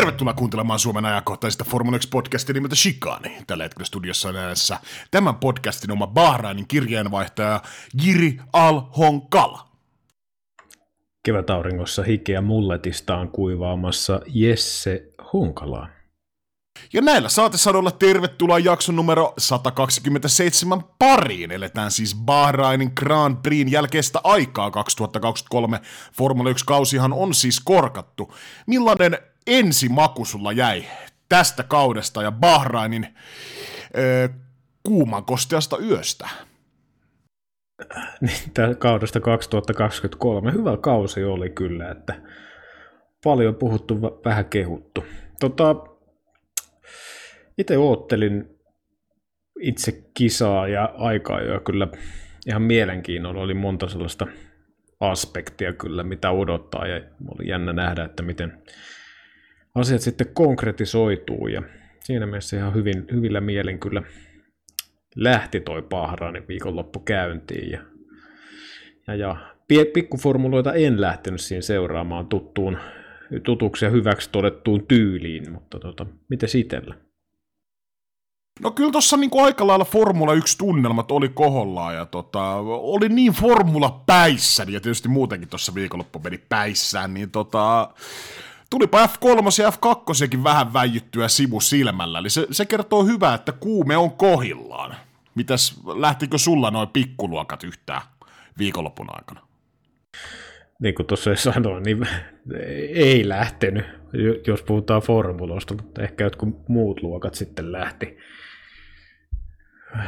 Tervetuloa kuuntelemaan Suomen ajankohtaisesta Formula 1-podcastia nimeltä Shikani. Tällä hetkellä studiossa on äänessä tämän podcastin oma Bahrainin kirjeenvaihtaja Jiri Al-Honkala. Kevätauringossa hikeä mulletista on kuivaamassa Jesse Honkalaa. Ja näillä saatesanoilla tervetuloa jakson numero 127 pariin. Eletään siis Bahrainin Grand Prixin jälkeistä aikaa 2023. Formula 1-kausihan on siis korkattu. Millainen ensimaku sulla jäi tästä kaudesta ja Bahrainin öö, kuuman kosteasta yöstä? Niin, kaudesta 2023. Hyvä kausi oli kyllä, että paljon puhuttu, vähän kehuttu. Tota, itse oottelin itse kisaa ja aikaa jo kyllä ihan mielenkiinnolla. Oli monta sellaista aspektia kyllä, mitä odottaa ja oli jännä nähdä, että miten asiat sitten konkretisoituu ja siinä mielessä ihan hyvin, hyvillä mielen kyllä lähti toi Bahrainin viikonloppu käyntiin ja, ja, ja pikkuformuloita en lähtenyt siinä seuraamaan tuttuun, tutuksi ja hyväksi todettuun tyyliin, mutta tota, miten itsellä? No kyllä tuossa niinku aika lailla Formula 1-tunnelmat oli kohollaan ja tota, oli niin Formula päissään ja tietysti muutenkin tuossa viikonloppu meni päissään, niin tota, tulipa F3 ja F2 vähän väijyttyä sivu silmällä, eli se, se kertoo hyvää, että kuume on kohillaan. Mitäs, lähtikö sulla noin pikkuluokat yhtään viikonlopun aikana? Niin kuin tuossa sanoin, niin ei lähtenyt, jos puhutaan formulosta, mutta ehkä jotkut muut luokat sitten lähti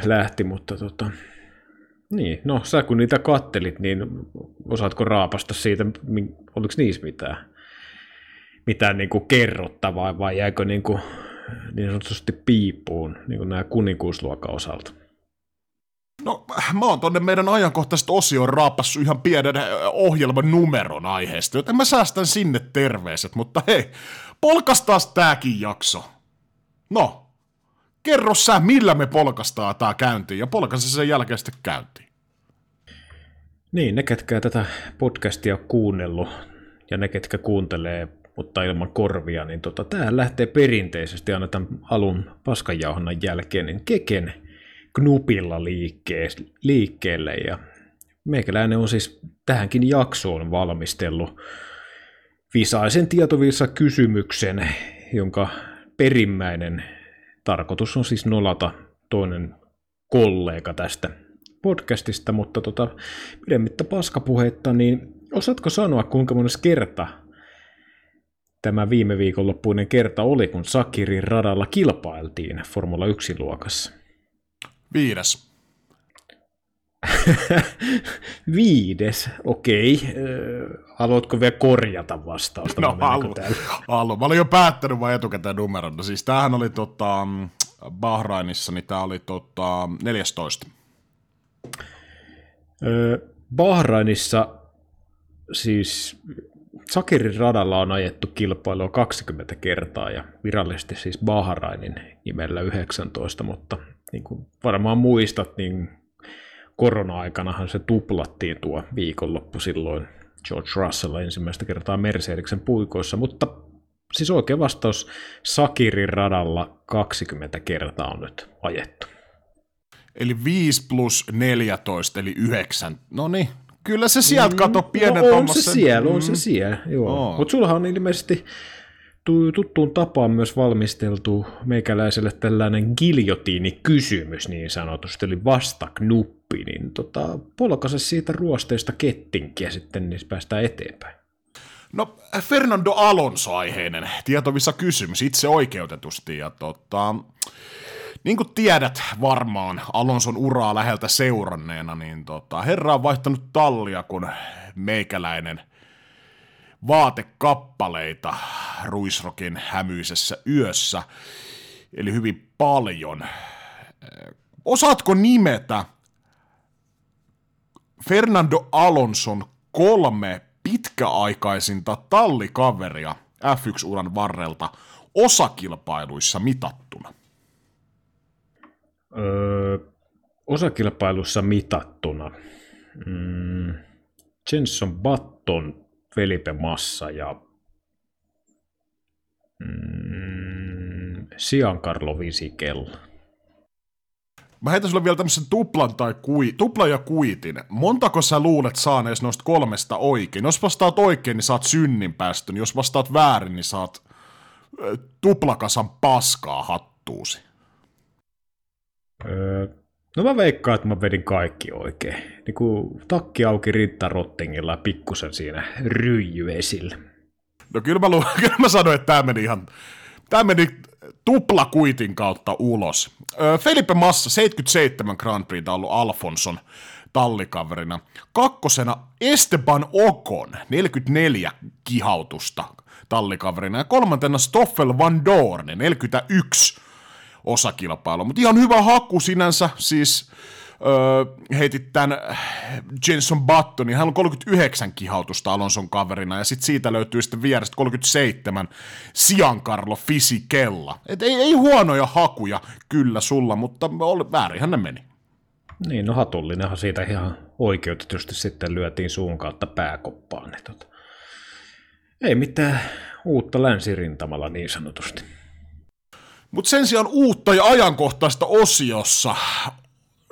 lähti, mutta tota, niin, no sä kun niitä kattelit, niin osaatko raapasta siitä, oliko niissä mitään, mitään niin kuin kerrottavaa vai jäikö niin, kuin, niin sanotusti piippuun niin kuin nämä kuninkuusluokan osalta? No, mä oon tonne meidän ajankohtaista osioon raapassu ihan pienen ohjelman numeron aiheesta, joten mä säästän sinne terveiset, mutta hei, polkastaas tääkin jakso. No, kerro sä, millä me polkastaa tää käyntiin, ja polkasi sen jälkeen sitten käyntiin. Niin, ne ketkä tätä podcastia on kuunnellut, ja ne ketkä kuuntelee, mutta ilman korvia, niin tota, tämähän lähtee perinteisesti aina tämän alun paskanjauhannan jälkeen, niin keken knupilla liikkeelle, ja meikäläinen on siis tähänkin jaksoon valmistellut visaisen tietovisa kysymyksen, jonka perimmäinen tarkoitus on siis nolata toinen kollega tästä podcastista, mutta tota, pidemmittä paskapuhetta, niin osaatko sanoa kuinka monessa kerta tämä viime viikonloppuinen kerta oli, kun Sakirin radalla kilpailtiin Formula 1-luokassa? Viides. Viides, okei. Haluatko vielä korjata vastausta? No haluan. haluan. Mä olin jo päättänyt vain etukäteen numeron. No, siis tämähän oli tota, Bahrainissa, niin tämä oli tota, 14. Bahrainissa siis Sakirin radalla on ajettu kilpailua 20 kertaa ja virallisesti siis Bahrainin nimellä 19, mutta niin kuin varmaan muistat, niin korona-aikanahan se tuplattiin tuo viikonloppu silloin George Russell ensimmäistä kertaa Mercedeksen puikoissa, mutta siis oikea vastaus Sakirin radalla 20 kertaa on nyt ajettu. Eli 5 plus 14, eli 9. No niin, kyllä se sieltä kato mm, pienen no, on se siellä, on se mm. siellä, joo. Oh. Mutta sullahan on ilmeisesti tuttuun tapaan myös valmisteltu meikäläiselle tällainen giljotiini-kysymys niin sanotusti, eli vastaknuppi, niin tota, polkaise siitä ruosteista kettinkiä sitten, niin päästään eteenpäin. No, Fernando Alonso-aiheinen tietovissa kysymys itse oikeutetusti, ja tota, niin kuin tiedät varmaan Alonson uraa läheltä seuranneena, niin tota, herra on vaihtanut tallia, kun meikäläinen – vaatekappaleita Ruisrokin hämyisessä yössä, eli hyvin paljon. Osaatko nimetä Fernando Alonson kolme pitkäaikaisinta tallikaveria F1-uran varrelta osakilpailuissa mitattuna? Öö, osakilpailussa mitattuna. Mm, Jenson Button Felipe Massa ja Giancarlo Visikel. Mä heitän sulle vielä tämmöisen tuplan, tai kui, tuplan ja kuitin. Montako sä luulet saanees noista kolmesta oikein? Jos vastaat oikein, niin saat synnin päästön. Jos vastaat väärin, niin saat tuplakasan paskaa hattuusi. Öö, no mä veikkaan, että mä vedin kaikki oikein. Niin kuin takki auki rintarottingilla ja pikkusen siinä ryijy esille. No kyllä mä, lu- kyllä mä sanoin, että tämä meni ihan... Tämä meni tuplakuitin kautta ulos. Öö, Felipe Massa, 77 Grand Prix ollut Alfonson tallikaverina. Kakkosena Esteban Ocon, 44 kihautusta tallikaverina. Ja kolmantena Stoffel Van Dorn, 41 osakilpailua. Mutta ihan hyvä haku sinänsä, siis öö, heitit tämän Jenson Buttonin, hän on 39 kihautusta Alonson kaverina, ja sitten siitä löytyy sitten vierestä 37 Siancarlo Fisikella. Et ei, ei huonoja hakuja kyllä sulla, mutta väärinhän ne meni. Niin, no hatullinenhan siitä ihan oikeutetusti sitten lyötiin suun kautta pääkoppaan. Niin tota. Ei mitään uutta länsirintamalla niin sanotusti. Mutta sen sijaan uutta ja ajankohtaista osiossa,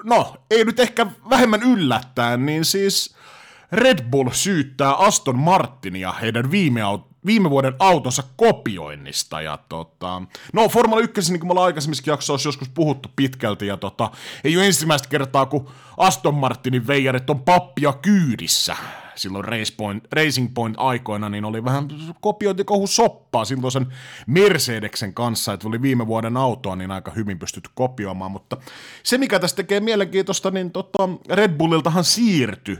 no ei nyt ehkä vähemmän yllättäen, niin siis Red Bull syyttää Aston Martinia heidän viime, viime vuoden autonsa kopioinnista. Ja tota, no Formula 1, niin kuin me ollaan aikaisemmissakin jaksoissa joskus puhuttu pitkälti, ja tota, ei ole ensimmäistä kertaa, kun Aston Martinin veijarit on pappia kyydissä silloin Race Point, Racing Point aikoina, niin oli vähän kopiointikohu soppaa silloin sen Mercedeksen kanssa, että oli viime vuoden autoa, niin aika hyvin pystytty kopioimaan, mutta se mikä tästä tekee mielenkiintoista, niin tota, Red Bulliltahan siirtyi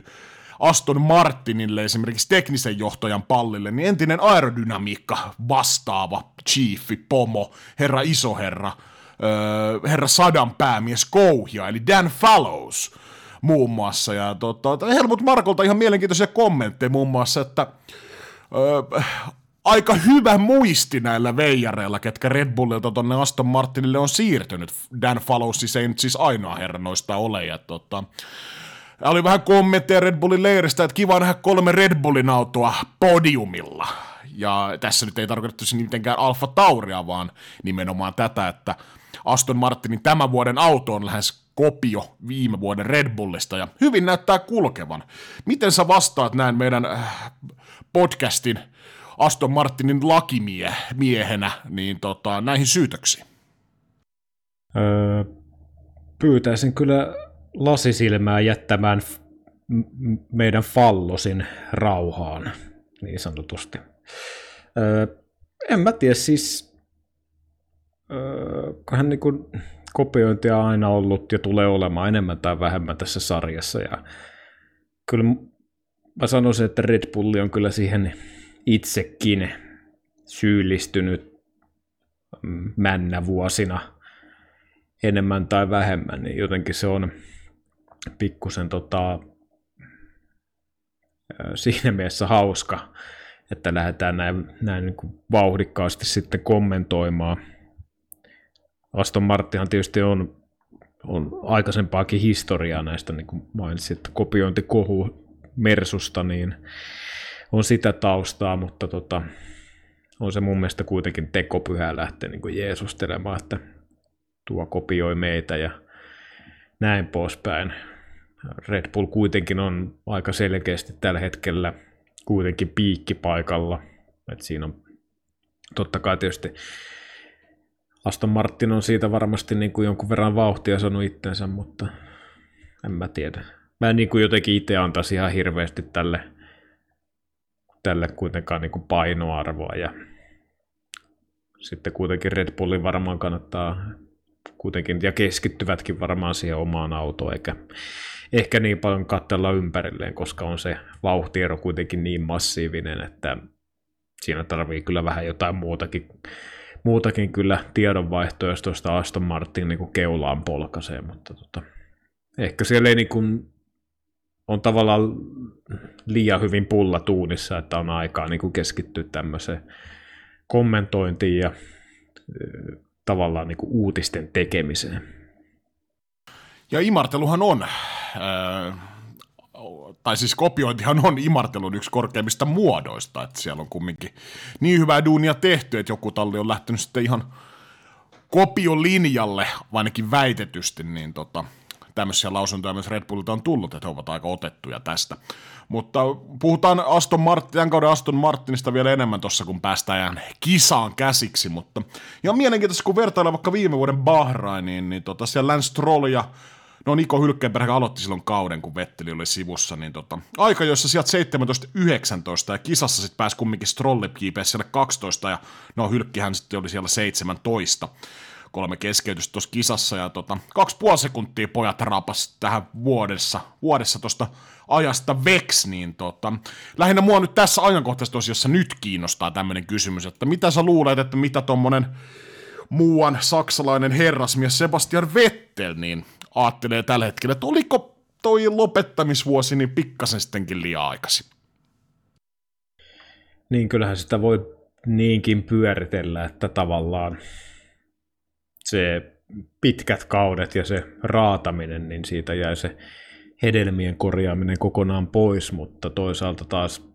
Aston Martinille esimerkiksi teknisen johtajan pallille, niin entinen aerodynamiikka vastaava chiefi, pomo, herra isoherra, öö, herra sadan päämies Kouhia, eli Dan Fallows, muun muassa. Ja tota, Helmut Markolta ihan mielenkiintoisia kommentteja muun muassa, että öö, aika hyvä muisti näillä veijareilla, ketkä Red Bullilta tonne Aston Martinille on siirtynyt. Dan Fallows siis ei nyt siis ainoa herra noista ole. Ja tota, oli vähän kommentteja Red Bullin leiristä, että kiva nähdä kolme Red Bullin autoa podiumilla. Ja tässä nyt ei tarkoitettu mitenkään Alfa Tauria, vaan nimenomaan tätä, että Aston Martinin tämän vuoden auto on lähes kopio viime vuoden Red Bullista ja hyvin näyttää kulkevan. Miten sä vastaat näin meidän äh, podcastin Aston Martinin lakimiehenä niin tota, näihin syytöksiin? Öö, pyytäisin kyllä lasisilmää jättämään meidän fallosin rauhaan, niin sanotusti. Öö, en mä tiedä, siis öö, niin kopiointia on aina ollut ja tulee olemaan enemmän tai vähemmän tässä sarjassa. Ja kyllä mä sanoisin, että Red Bulli on kyllä siihen itsekin syyllistynyt männä vuosina enemmän tai vähemmän, niin jotenkin se on pikkusen tota, siinä mielessä hauska, että lähdetään näin, näin niin kuin vauhdikkaasti sitten kommentoimaan. Aston Martinhan tietysti on, on aikaisempaakin historiaa näistä, niin kuin mainitsit, kopiointikohu Mersusta, niin on sitä taustaa, mutta tota, on se mun mielestä kuitenkin tekopyhää lähteä niin kuin jeesustelemaan, että tuo kopioi meitä ja näin poispäin. Red Bull kuitenkin on aika selkeästi tällä hetkellä kuitenkin piikkipaikalla. Et siinä on totta kai tietysti Aston Martin on siitä varmasti niin kuin jonkun verran vauhtia sanonut itsensä, mutta en mä tiedä. Mä en niin kuin jotenkin itse antaisi ihan hirveästi tälle, tälle kuitenkaan niin kuin painoarvoa ja sitten kuitenkin Red Bullin varmaan kannattaa kuitenkin, ja keskittyvätkin varmaan siihen omaan autoon, eikä ehkä niin paljon katsella ympärilleen, koska on se vauhtiero kuitenkin niin massiivinen, että siinä tarvii kyllä vähän jotain muutakin, muutakin kyllä tiedonvaihtoa, jos tuosta Aston Martin niin keulaan polkaisee, mutta tota, ehkä siellä ei niin kuin, on tavallaan liian hyvin pulla tuunissa, että on aikaa niin kuin keskittyä tämmöiseen kommentointiin ja tavallaan niin kuin uutisten tekemiseen. Ja imarteluhan on, tai siis kopiointihan on imartelun yksi korkeimmista muodoista, että siellä on kumminkin niin hyvää duunia tehty, että joku talli on lähtenyt sitten ihan kopiolinjalle, ainakin väitetysti, niin tota, tämmöisiä lausuntoja myös Red Bullilta on tullut, että he ovat aika otettuja tästä. Mutta puhutaan Aston Martin, tämän kauden Aston Martinista vielä enemmän tuossa, kun päästään kisaan käsiksi, mutta ja mielenkiintoista, kun vertaillaan vaikka viime vuoden Bahrainiin, niin tota, siellä Lance Stroll ja No Niko Hylkeenberg aloitti silloin kauden, kun Vetteli oli sivussa, niin tota, aika joissa sieltä 17-19 ja kisassa sitten pääsi kumminkin Strolle siellä 12 ja no Hylkkihän sitten oli siellä 17 kolme keskeytystä tuossa kisassa ja tota, kaksi puoli sekuntia pojat rapas tähän vuodessa, vuodessa tuosta ajasta veksi, niin tota, lähinnä mua nyt tässä ajankohtaisessa osiossa nyt kiinnostaa tämmöinen kysymys, että mitä sä luulet, että mitä tommonen muuan saksalainen herrasmies Sebastian Vettel niin ajattelee tällä hetkellä, että oliko toi lopettamisvuosi niin pikkasen sittenkin liian aikaisin? Niin kyllähän sitä voi niinkin pyöritellä, että tavallaan se pitkät kaudet ja se raataminen, niin siitä jäi se hedelmien korjaaminen kokonaan pois, mutta toisaalta taas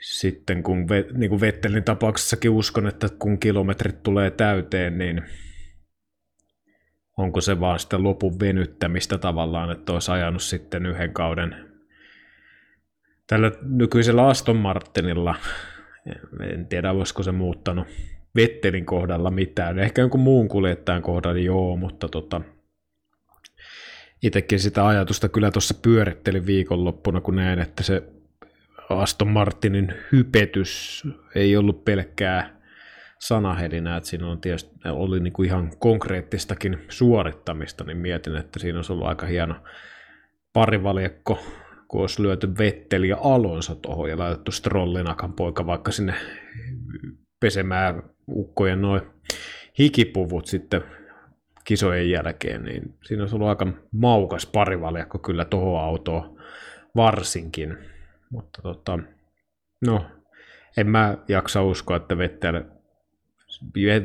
sitten kun niin kuin Vettelin tapauksessakin uskon, että kun kilometrit tulee täyteen, niin onko se vaan sitä lopun venyttämistä tavallaan, että olisi ajanut sitten yhden kauden tällä nykyisellä Aston Martinilla, en tiedä voisiko se muuttanut Vettelin kohdalla mitään. Ehkä jonkun muun kuljettajan kohdalla joo, mutta tota, itsekin sitä ajatusta kyllä tuossa pyörittelin viikonloppuna, kun näin, että se Aston Martinin hypetys ei ollut pelkkää sanahelinä, että siinä on tietysti, oli niin kuin ihan konkreettistakin suorittamista, niin mietin, että siinä olisi ollut aika hieno parivaljakko, kun olisi lyöty Vetteli ja Alonso tuohon ja laitettu Strollinakan poika vaikka sinne pesemään ukkojen noin hikipuvut sitten kisojen jälkeen, niin siinä olisi ollut aika maukas parivaljakko kyllä tuohon autoon varsinkin. Mutta tota, no, en mä jaksa uskoa, että Vettel,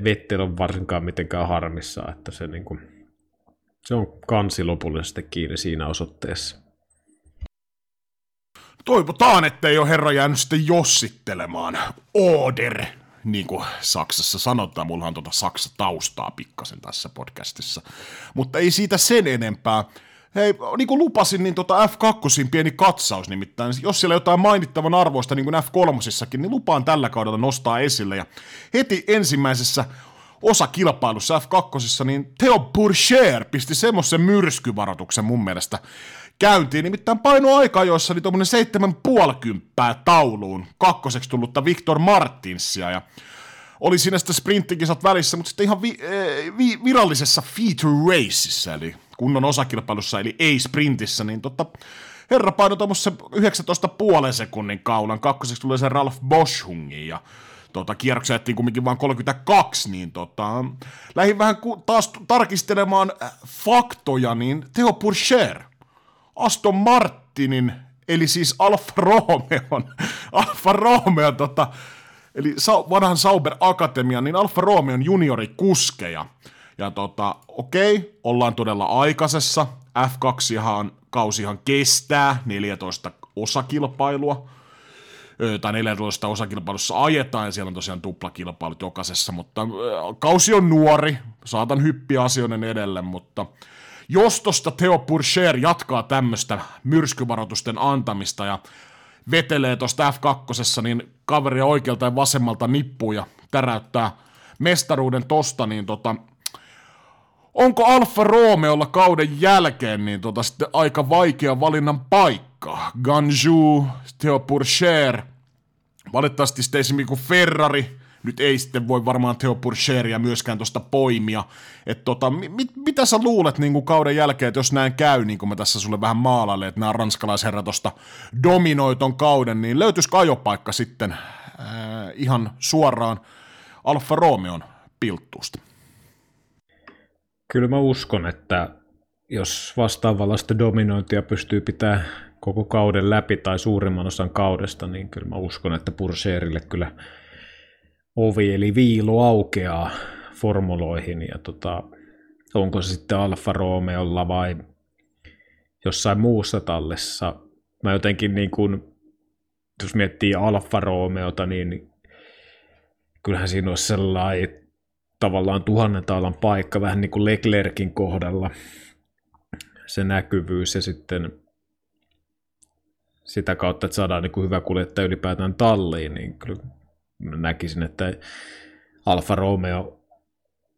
Vettel on varsinkaan mitenkään harmissa, että se, niin kuin, se on kansi lopullisesti kiinni siinä osoitteessa. Toivotaan, että ei ole herra jäänyt sitten jossittelemaan. Oder niin kuin Saksassa sanotaan, mulla on tuota Saksa-taustaa pikkasen tässä podcastissa, mutta ei siitä sen enempää. Hei, niin kuin lupasin, niin tota F2 pieni katsaus nimittäin. Jos siellä jotain mainittavan arvoista, niin kuin F3 niin lupaan tällä kaudella nostaa esille. Ja heti ensimmäisessä osa kilpailussa F2, niin Theo Purcher pisti semmoisen myrskyvaroituksen mun mielestä käyntiin. Nimittäin paino aika, joissa oli tuommoinen seitsemän puolikymppää tauluun kakkoseksi tullutta Victor Martinsia ja oli siinä sitten sprinttikisat välissä, mutta sitten ihan vi, eh, vi, virallisessa feature raceissa, eli kunnon osakilpailussa, eli ei-sprintissä, niin tota, herra painoi tuommoisen 19,5 sekunnin kaulan, kakkoseksi tulee se Ralf Boschungin, ja tota, kierroksia jättiin kumminkin vain 32, niin tota, lähdin vähän ku, taas tarkistelemaan äh, faktoja, niin Theo Purcher – Aston Martinin, eli siis Alfa Romeon, Alfa Romeo, tota, eli vanhan Sauber Akatemia, niin Alfa Romeon juniorikuskeja. Ja tota, okei, ollaan todella aikaisessa. F2 ihan, kausihan kestää 14 osakilpailua, tai 14 osakilpailussa ajetaan, ja siellä on tosiaan tuplakilpailut jokaisessa, mutta kausi on nuori, saatan hyppiä asioiden edelle, mutta jos tosta Theo Purcher jatkaa tämmöistä myrskyvaroitusten antamista ja vetelee tuosta F2, niin kaveri oikealta ja vasemmalta nippuu ja täräyttää mestaruuden tosta, niin tota, onko Alfa Romeolla kauden jälkeen niin tota sitten aika vaikea valinnan paikka? Ganju, Theo Purcher, valitettavasti sitten esimerkiksi Ferrari, nyt ei sitten voi varmaan Theo Purcheria myöskään tuosta poimia. Et tota, mit, mitä sä luulet niin kuin kauden jälkeen, että jos näin käy, niin kuin mä tässä sulle vähän maalalle, että nämä ranskalaisherrat tuosta dominoi ton kauden, niin löytyisikö ajopaikka sitten äh, ihan suoraan Alfa Romeon pilttuusta? Kyllä mä uskon, että jos vastaavallaista dominointia pystyy pitää koko kauden läpi tai suurimman osan kaudesta, niin kyllä mä uskon, että Purserille kyllä ovi eli viilu aukeaa formuloihin ja tota, onko se sitten Alfa Romeolla vai jossain muussa tallessa. Mä jotenkin niin kuin, jos miettii Alfa Romeota, niin kyllähän siinä olisi sellainen tavallaan tuhannen taalan paikka, vähän niin kuin Leclerkin kohdalla se näkyvyys ja sitten sitä kautta, että saadaan niin kuin hyvä kuljettaja ylipäätään talliin, niin kyllä näkisin, että Alfa Romeo,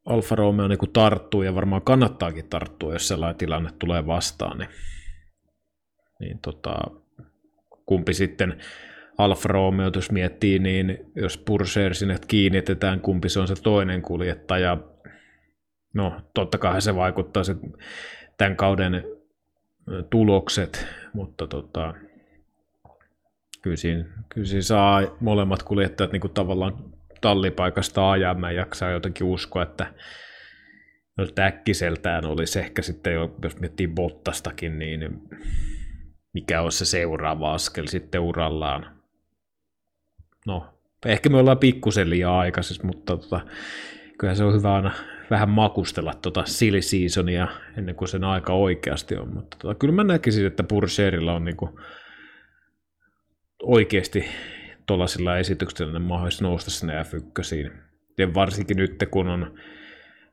Alfa Romeo niin tarttuu ja varmaan kannattaakin tarttua, jos sellainen tilanne tulee vastaan, niin, niin tota, kumpi sitten Alfa Romeo, jos miettii, niin jos Purser sinne kiinnitetään, kumpi se on se toinen kuljettaja, no totta kai se vaikuttaa se tämän kauden tulokset, mutta tota, kyllä, siinä, kyllä siinä saa molemmat kuljettajat niin kuin tavallaan tallipaikasta ajaa. Mä jaksaa jotenkin uskoa, että jos äkkiseltään olisi ehkä sitten, jos miettii Bottastakin, niin mikä on se seuraava askel sitten urallaan. No, ehkä me ollaan pikkusen liian aikaisessa, mutta tota, kyllä se on hyvä aina vähän makustella tota silly seasonia ennen kuin sen aika oikeasti on. Mutta tota, kyllä mä näkisin, että Purserilla on niinku oikeasti tuollaisilla esityksillä mahdollisuus nousta sinne F1. Ja varsinkin nyt, kun on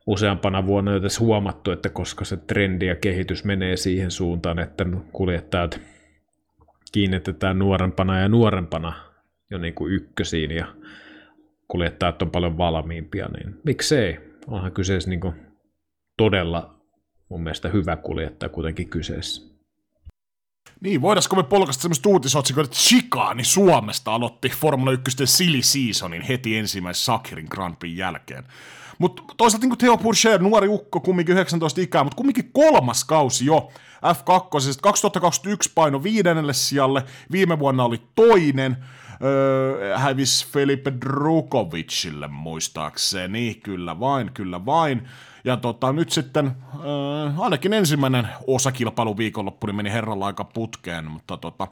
useampana vuonna jo tässä huomattu, että koska se trendi ja kehitys menee siihen suuntaan, että kuljettajat kiinnitetään nuorempana ja nuorempana jo niin kuin ykkösiin ja kuljettajat on paljon valmiimpia, niin miksei? Onhan kyseessä niin kuin todella mun mielestä hyvä kuljettaja kuitenkin kyseessä. Niin, voidaanko me polkasta semmoista uutisotsikoa, että Chicani Suomesta aloitti Formula 1 silly seasonin heti ensimmäisen Sakirin Grand Prix jälkeen. Mutta toisaalta niin Theo Purcher, nuori ukko, kumminkin 19 ikää, mutta kumminkin kolmas kausi jo F2. 2021 paino viidennelle sijalle, viime vuonna oli toinen, öö, hävisi Felipe Drukovicille muistaakseni, kyllä vain, kyllä vain. Ja tota, nyt sitten äh, ainakin ensimmäinen osakilpailu viikonloppu niin meni herralla aika putkeen, mutta tota,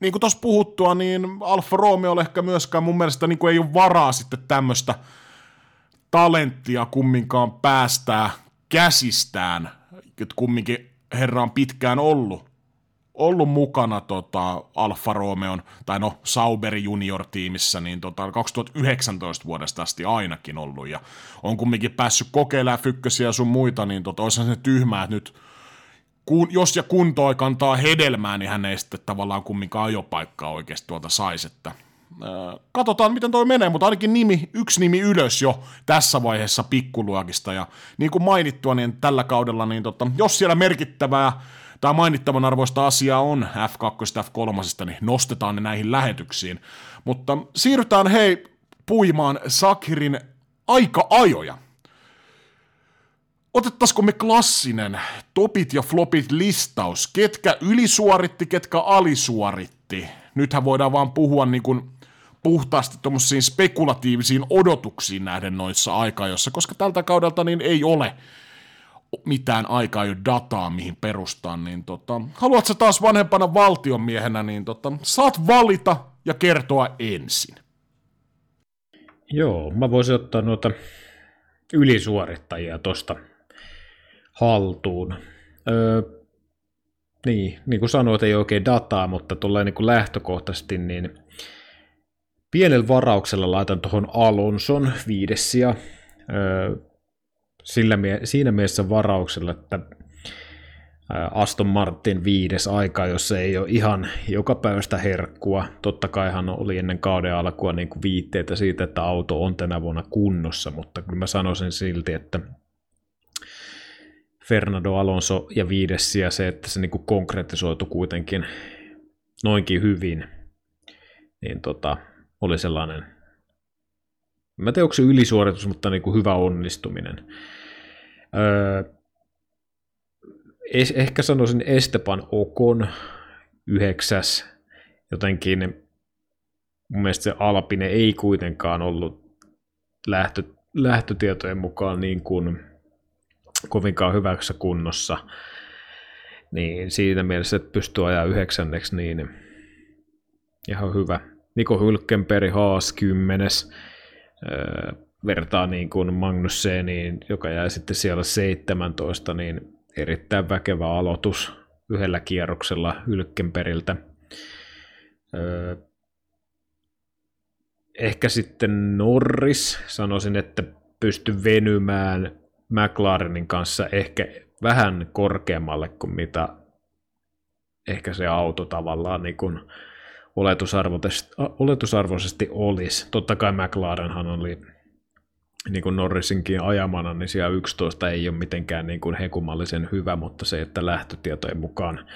niin kuin tuossa puhuttua, niin Alfa Romeo ehkä myöskään mun mielestä niin kuin ei ole varaa sitten tämmöistä talenttia kumminkaan päästää käsistään, että kumminkin herra on pitkään ollut ollut mukana tota, Alfa Romeon, tai no Sauberi junior-tiimissä, niin tota, 2019 vuodesta asti ainakin ollut, ja on kumminkin päässyt kokeilemaan fykkösiä sun muita, niin tota, olisihan se tyhmää, että nyt kun, jos ja kun toi kantaa hedelmää, niin hän ei sitten tavallaan kumminkaan ajopaikkaa oikeasti tuolta saisi, että katsotaan, miten toi menee, mutta ainakin nimi, yksi nimi ylös jo tässä vaiheessa pikkuluokista, ja niin kuin mainittua, niin tällä kaudella, niin tota, jos siellä merkittävää tämä mainittavan arvoista asiaa on F2 F3, niin nostetaan ne näihin lähetyksiin. Mutta siirrytään hei puimaan Sakirin aika-ajoja. Otettaisiko me klassinen topit ja flopit listaus, ketkä ylisuoritti, ketkä alisuoritti. Nythän voidaan vaan puhua niin kuin puhtaasti tuommoisiin spekulatiivisiin odotuksiin nähden noissa aikajoissa, koska tältä kaudelta niin ei ole mitään aikaa jo dataa, mihin perustaa, niin tota, haluatko taas vanhempana valtionmiehenä, niin tota, saat valita ja kertoa ensin. Joo, mä voisin ottaa noita ylisuorittajia tosta haltuun. Öö, niin, niin kuin sanoit, ei oikein dataa, mutta tulee niin kuin lähtökohtaisesti, niin pienellä varauksella laitan tuohon Alonson viidessiä. Öö, sillä mie- siinä mielessä varauksella, että Aston Martin viides aika, jos ei ole ihan joka päivästä herkkua. Totta kaihan oli ennen kauden alkua niin kuin viitteitä siitä, että auto on tänä vuonna kunnossa, mutta kyllä mä sanoisin silti, että Fernando Alonso ja viides ja se, että se niin kuin konkretisoitu kuitenkin noinkin hyvin, niin tota, oli sellainen Mä en tiedä, onko se ylisuoritus, mutta niin kuin hyvä onnistuminen. Öö, ehkä sanoisin Esteban Okon yhdeksäs. Jotenkin mun mielestä se Alpine ei kuitenkaan ollut lähtö, lähtötietojen mukaan niin kuin kovinkaan hyvässä kunnossa. Niin siinä mielessä, että pystyy ajaa yhdeksänneksi, niin ihan hyvä. Niko Hylkenberg Haas kymmenes vertaa niin kuin Magnusseniin, joka jäi sitten siellä 17, niin erittäin väkevä aloitus yhdellä kierroksella Hylkenperiltä. Ehkä sitten Norris, sanoisin, että pysty venymään McLarenin kanssa ehkä vähän korkeammalle kuin mitä ehkä se auto tavallaan niin kuin oletusarvoisesti, olisi. Totta kai McLarenhan oli niin kuin Norrisinkin ajamana, niin siellä 11 ei ole mitenkään niin kuin hekumallisen hyvä, mutta se, että lähtötietojen mukaan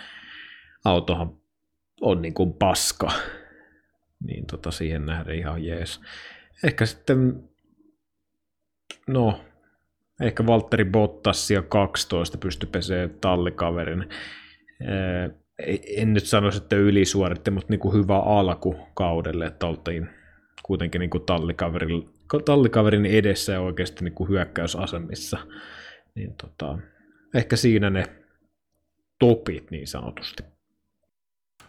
autohan on niin kuin paska, niin tota siihen nähden ihan jees. Ehkä sitten, no, ehkä Valtteri Bottas ja 12 pysty pesee tallikaverin. En nyt sanoisi, että ylisuoritte, mutta niin kuin hyvä alku kaudelle, että oltiin kuitenkin niin kuin tallikaverin, tallikaverin edessä ja oikeasti niin kuin hyökkäysasemissa. Niin tota, ehkä siinä ne topit niin sanotusti.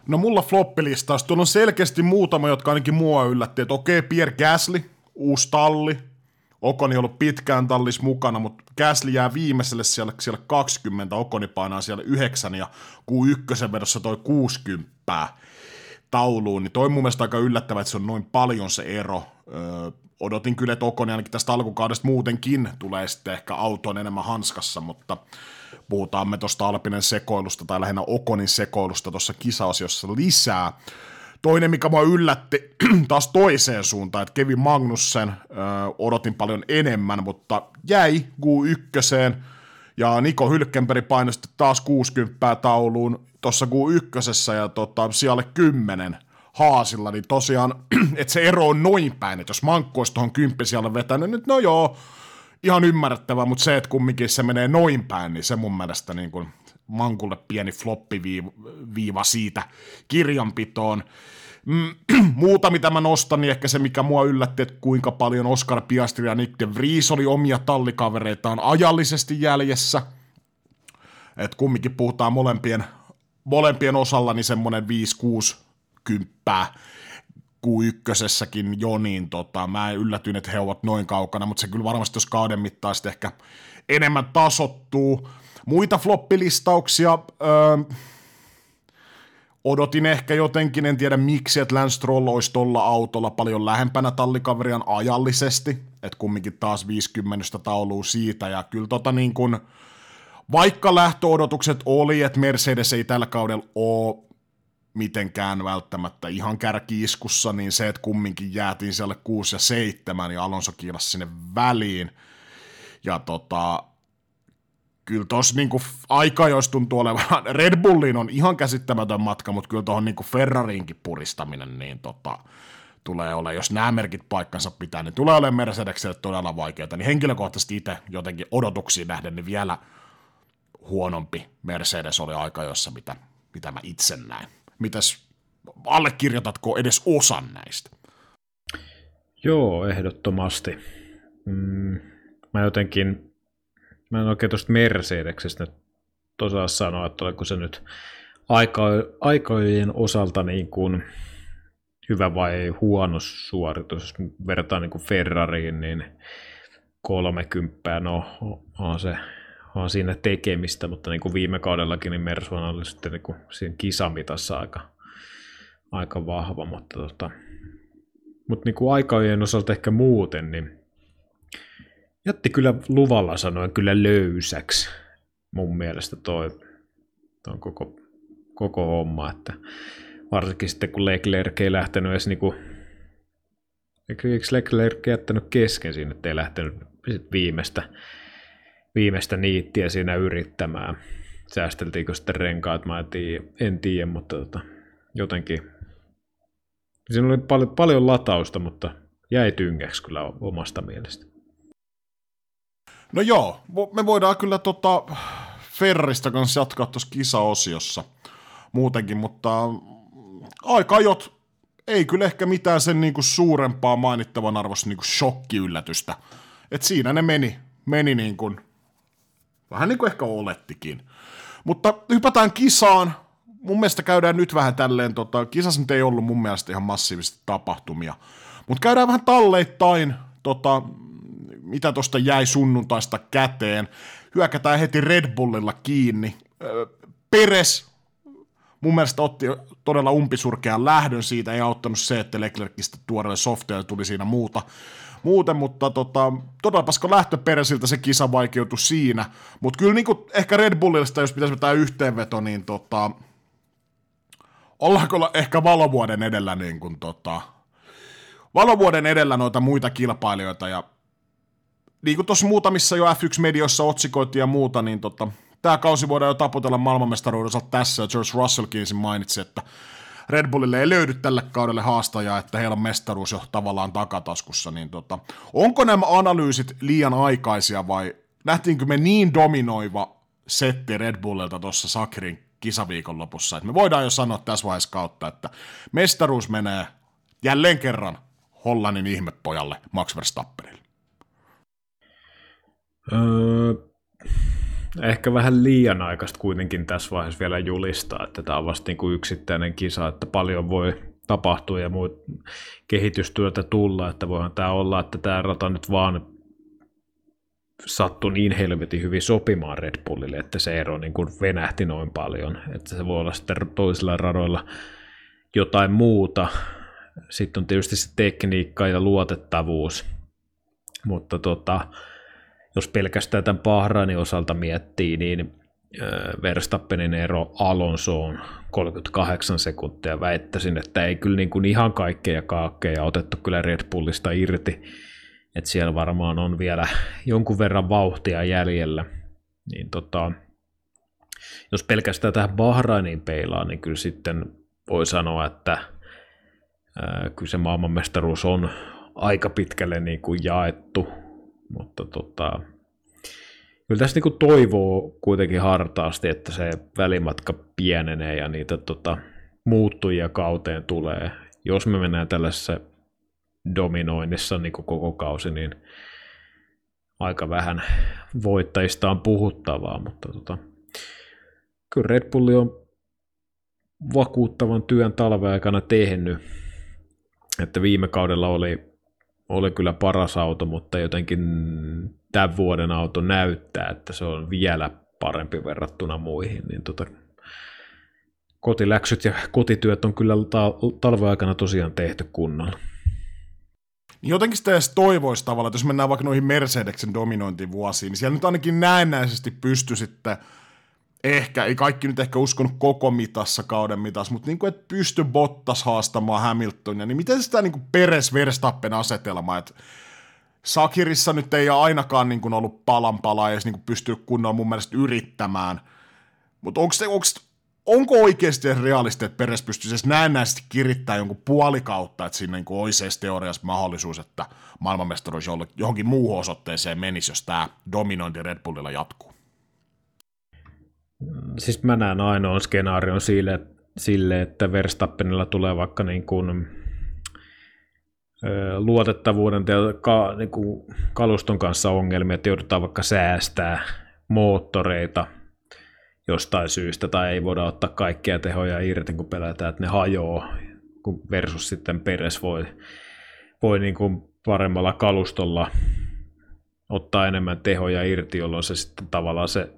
No mulla floppilistaus, tuolla on selkeästi muutama, jotka ainakin mua yllätti, että okei, Pierre Gasly, uusi talli, Okoni on ollut pitkään tallis mukana, mutta Gasly jää viimeiselle siellä, siellä 20, Okoni painaa siellä 9 ja Q1 vedossa toi 60 tauluun, niin toi mun mielestä aika yllättävää, että se on noin paljon se ero. Öö, odotin kyllä, että Okoni ainakin tästä alkukaudesta muutenkin tulee sitten ehkä autoon enemmän hanskassa, mutta puhutaan me tuosta Alpinen sekoilusta tai lähinnä Okonin sekoilusta tuossa kisaosiossa lisää. Toinen, mikä mua yllätti taas toiseen suuntaan, että Kevin Magnussen ö, odotin paljon enemmän, mutta jäi Q1 ja Niko Hylkenberg painosti taas 60 tauluun tuossa Q1 ja tota, siellä 10 haasilla, niin tosiaan, että se ero on noin päin, että jos Mankko olisi tuohon kymppisijalle vetänyt, nyt no joo, ihan ymmärrettävää, mutta se, että kumminkin se menee noin päin, niin se mun mielestä niin kuin Mankulle pieni floppiviiva siitä kirjanpitoon. Mm, muuta, mitä mä nostan, niin ehkä se, mikä mua yllätti, että kuinka paljon Oscar Piastri ja Nick de Vries oli omia tallikavereitaan ajallisesti jäljessä. että kumminkin puhutaan molempien, molempien osalla, niin semmoinen 5-6 kymppää Q1 jo, niin tota, mä yllätyin, että he ovat noin kaukana, mutta se kyllä varmasti jos kauden mittaisesti ehkä enemmän tasottuu. Muita floppilistauksia, öö, odotin ehkä jotenkin, en tiedä miksi, että Lance Stroll olisi tuolla autolla paljon lähempänä tallikaverian ajallisesti, että kumminkin taas 50 tauluu siitä, ja kyllä tota niin kuin, vaikka lähtöodotukset oli, että Mercedes ei tällä kaudella ole mitenkään välttämättä ihan kärkiiskussa, niin se, että kumminkin jäätiin siellä 6 ja 7 ja Alonso kiilasi sinne väliin. Ja tota, kyllä tuossa niinku aika, jos tuntuu olevan, Red Bulliin on ihan käsittämätön matka, mutta kyllä tuohon niinku Ferrariinkin puristaminen, niin tota, tulee ole, jos nämä merkit paikkansa pitää, niin tulee olemaan Mercedekselle todella vaikeaa, niin henkilökohtaisesti itse jotenkin odotuksiin nähden, niin vielä huonompi Mercedes oli aika, jossa mitä, mitä mä itse näen. Mitäs allekirjoitatko edes osan näistä? Joo, ehdottomasti. Mm, mä jotenkin, mä en oikein tuosta Mercedeksestä nyt osaa sanoa, että oliko se nyt aika, aikojen osalta niin kuin hyvä vai huono suoritus, jos verrataan niin kuin Ferrariin, niin 30, no on se on siinä tekemistä, mutta niin kuin viime kaudellakin niin Mersuan oli sitten niin kuin siinä kisamitassa aika, aika vahva, mutta, tota, mutta niin kuin aikajojen osalta ehkä muuten, niin jätti kyllä luvalla sanoen kyllä löysäksi mun mielestä toi, toi koko, koko homma, että varsinkin sitten kun Leclerc ei lähtenyt edes niinku, eikö Leclerc jättänyt kesken siinä, ettei lähtenyt viimeistä viimeistä niittiä siinä yrittämään. Säästeltiinkö sitten renkaat, mä en tiedä, en tiedä mutta tota, jotenkin siinä oli paljon, paljon latausta, mutta jäi tyngäksi kyllä omasta mielestä. No joo, me voidaan kyllä tota Ferrarista kanssa jatkaa tuossa kisaosiossa muutenkin, mutta aika-ajot ei kyllä ehkä mitään sen niinku suurempaa mainittavan arvosta niinku shokkiyllätystä. Et siinä ne meni, meni niin kuin Vähän niin kuin ehkä olettikin. Mutta hypätään kisaan. Mun mielestä käydään nyt vähän tälleen, tota, kisassa nyt ei ollut mun mielestä ihan massiivisesti tapahtumia. Mutta käydään vähän talleittain, tota, mitä tuosta jäi sunnuntaista käteen. Hyökätään heti Red Bullilla kiinni. Peres mun mielestä otti todella umpisurkean lähdön siitä, ei auttanut se, että Leclercistä tuoreelle softeelle tuli siinä muuta, muuten, mutta tota, todella paska lähtö Peresiltä se kisa vaikeutui siinä, mutta kyllä niinku, ehkä Red Bullista, jos pitäisi vetää yhteenveto, niin tota, ollaanko ehkä valovuoden edellä niin kuin, tota, valovuoden edellä noita muita kilpailijoita ja niin kuin tuossa muutamissa jo F1-medioissa otsikoitiin ja muuta, niin tota, tämä kausi voidaan jo taputella maailmanmestaruuden tässä, ja George Russellkin mainitsi, että Red Bullille ei löydy tälle kaudelle haastajaa, että heillä on mestaruus jo tavallaan takataskussa, niin tota, onko nämä analyysit liian aikaisia vai nähtiinkö me niin dominoiva setti Red Bullilta tuossa Sakrin kisaviikon lopussa, että me voidaan jo sanoa tässä vaiheessa kautta, että mestaruus menee jälleen kerran Hollannin ihmepojalle Max Verstappenille. Öö, ehkä vähän liian aikaista kuitenkin tässä vaiheessa vielä julistaa, että tämä on vasta niin kuin yksittäinen kisa, että paljon voi tapahtua ja muut kehitystyötä tulla, että voihan tämä olla, että tämä rata nyt vaan sattui niin helvetin hyvin sopimaan Red Bullille, että se ero niin kuin venähti noin paljon, että se voi olla sitten toisilla radoilla jotain muuta. Sitten on tietysti se tekniikka ja luotettavuus, mutta tota, jos pelkästään tämän Bahrainin osalta miettii, niin Verstappenin ero Alonsoon 38 sekuntia. Väittäisin, että ei kyllä niin kuin ihan kaikkea kaakkeja otettu kyllä Red Bullista irti. Että siellä varmaan on vielä jonkun verran vauhtia jäljellä. Niin tota, jos pelkästään tähän Bahrainiin peilaa, niin kyllä sitten voi sanoa, että kyllä se maailmanmestaruus on aika pitkälle niin kuin jaettu mutta tota, kyllä tässä niinku toivoo kuitenkin hartaasti, että se välimatka pienenee ja niitä tota, muuttujia kauteen tulee. Jos me mennään tällaisessa dominoinnissa niin koko kausi, niin aika vähän voittajista on puhuttavaa, mutta tota, kyllä Red Bulli on vakuuttavan työn talven aikana tehnyt, että viime kaudella oli oli kyllä paras auto, mutta jotenkin tämän vuoden auto näyttää, että se on vielä parempi verrattuna muihin, niin tota, kotiläksyt ja kotityöt on kyllä ta- talven aikana tosiaan tehty kunnolla. Niin jotenkin sitä edes toivoisi tavallaan, että jos mennään vaikka noihin Mercedeksen dominointivuosiin, niin siellä nyt ainakin näennäisesti pysty sitten – ehkä, ei kaikki nyt ehkä uskonut koko mitassa kauden mitassa, mutta niin kuin, että pysty Bottas haastamaan Hamiltonia, niin miten sitä niin kuin Peres Verstappen asetelma, että Sakirissa nyt ei ole ainakaan niin kuin ollut palan palaa ja niin kuin pystyy kunnolla mun mielestä yrittämään, mutta onko, onko, onko oikeasti realistista, että Peres pystyisi edes näennäisesti kirittämään jonkun puolikautta, että siinä niin kuin olisi edes teoriassa mahdollisuus, että maailmanmestaruus johonkin muuhun osoitteeseen menisi, jos tämä dominointi Red Bullilla jatkuu? Siis mä näen ainoan skenaarion sille, sille, että Verstappenilla tulee vaikka niin kuin, luotettavuuden ja ka, niin kuin kaluston kanssa ongelmia, että joudutaan vaikka säästää moottoreita jostain syystä, tai ei voida ottaa kaikkia tehoja irti, kun pelätään, että ne hajoaa, kun versus sitten Peres voi, voi niin kuin paremmalla kalustolla ottaa enemmän tehoja irti, jolloin se sitten tavallaan se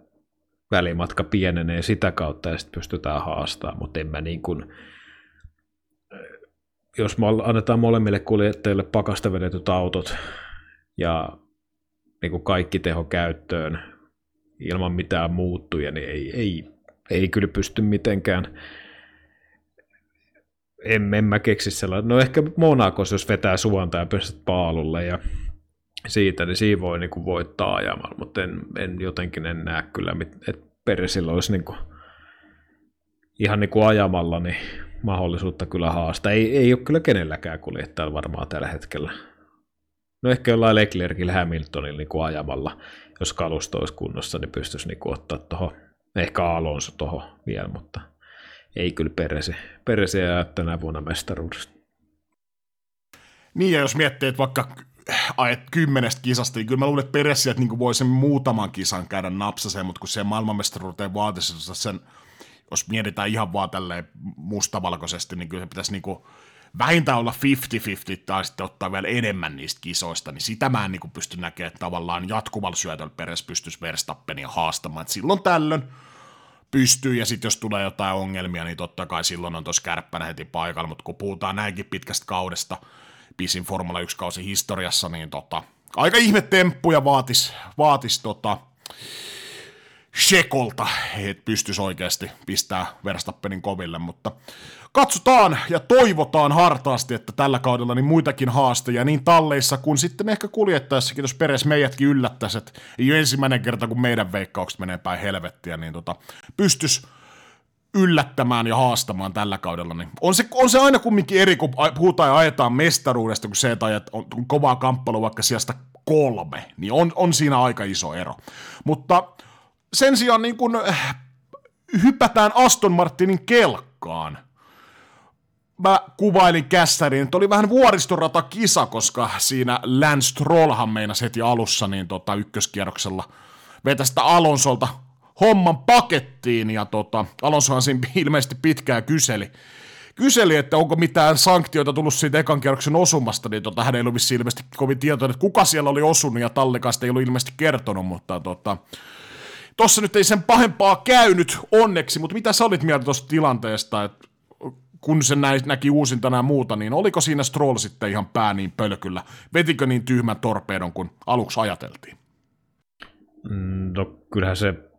välimatka pienenee sitä kautta ja sitten pystytään haastamaan, mutta en mä niin kuin, jos me annetaan molemmille kuljettajille pakasta vedetyt autot ja niin kuin kaikki teho käyttöön ilman mitään muuttuja, niin ei, ei, ei kyllä pysty mitenkään en, en mä keksi sellainen. No ehkä Monakos, jos vetää suonta ja pystyt paalulle ja siitä, niin siinä voi niin kuin voittaa ajamalla, mutta en, en jotenkin en näe kyllä, että Peresillä olisi niin kuin, ihan niin kuin ajamalla niin mahdollisuutta kyllä haastaa. Ei, ei ole kyllä kenelläkään kuljettajalla varmaan tällä hetkellä. No ehkä jollain Leclercillä Hamiltonilla niin kuin ajamalla, jos kalusto olisi kunnossa, niin pystyisi niin kuin ottaa tuohon, ehkä Alonso tuohon vielä, mutta ei kyllä Peresi. Peresi ja tänä vuonna mestaruudesta. Niin, ja jos miettii, että vaikka ajat kymmenestä kisasta, niin kyllä mä luulen, että Peressiä niin voi sen muutaman kisan käydä napsaseen, mutta kun se maailmanmestaruuteen vaatisi sen, jos mietitään ihan vaan tälleen mustavalkoisesti, niin kyllä se pitäisi niin kuin vähintään olla 50-50 tai sitten ottaa vielä enemmän niistä kisoista, niin sitä mä en niin pysty näkemään, että tavallaan jatkuvalla syötöllä Peres pystyisi Verstappenia haastamaan, että silloin tällöin pystyy, ja sitten jos tulee jotain ongelmia, niin totta kai silloin on tuossa kärppänä heti paikalla, mutta kun puhutaan näinkin pitkästä kaudesta, pisin Formula 1-kausi historiassa, niin tota, aika ihme temppuja vaatis, vaatis tota, Shekolta, että pystyisi oikeasti pistää Verstappenin koville, mutta katsotaan ja toivotaan hartaasti, että tällä kaudella niin muitakin haasteja niin talleissa kuin sitten ehkä kuljettaessakin, jos Peres meidätkin yllättäisi, että ei ole ensimmäinen kerta, kun meidän veikkaukset menee päin helvettiä, niin tota, pystyisi yllättämään ja haastamaan tällä kaudella, niin on se, on se aina kumminkin eri, kun puhutaan ja ajetaan mestaruudesta, kun se, että ajat on kovaa kamppailu vaikka sijasta kolme, niin on, on siinä aika iso ero. Mutta sen sijaan niin kun, äh, hypätään Aston Martinin kelkkaan. Mä kuvailin kässäriin, että oli vähän vuoristorata kisa, koska siinä Lance Strollhan meinasi heti alussa niin tota, ykköskierroksella vetästä Alonsolta homman pakettiin, ja tota, Alonsohan siinä ilmeisesti pitkään kyseli, kyseli, että onko mitään sanktioita tullut siitä ekan kierroksen osumasta, niin tota, hän ei ollut ilmeisesti kovin tietoinen, että kuka siellä oli osunut, ja Tallikasta ei ollut ilmeisesti kertonut, mutta tota, tossa nyt ei sen pahempaa käynyt onneksi, mutta mitä sä olit mieltä tuosta tilanteesta, että kun se näi, näki uusintana ja muuta, niin oliko siinä Stroll sitten ihan pää niin pölkyllä? Vetikö niin tyhmän torpeedon kuin aluksi ajateltiin? Mm, no kyllähän se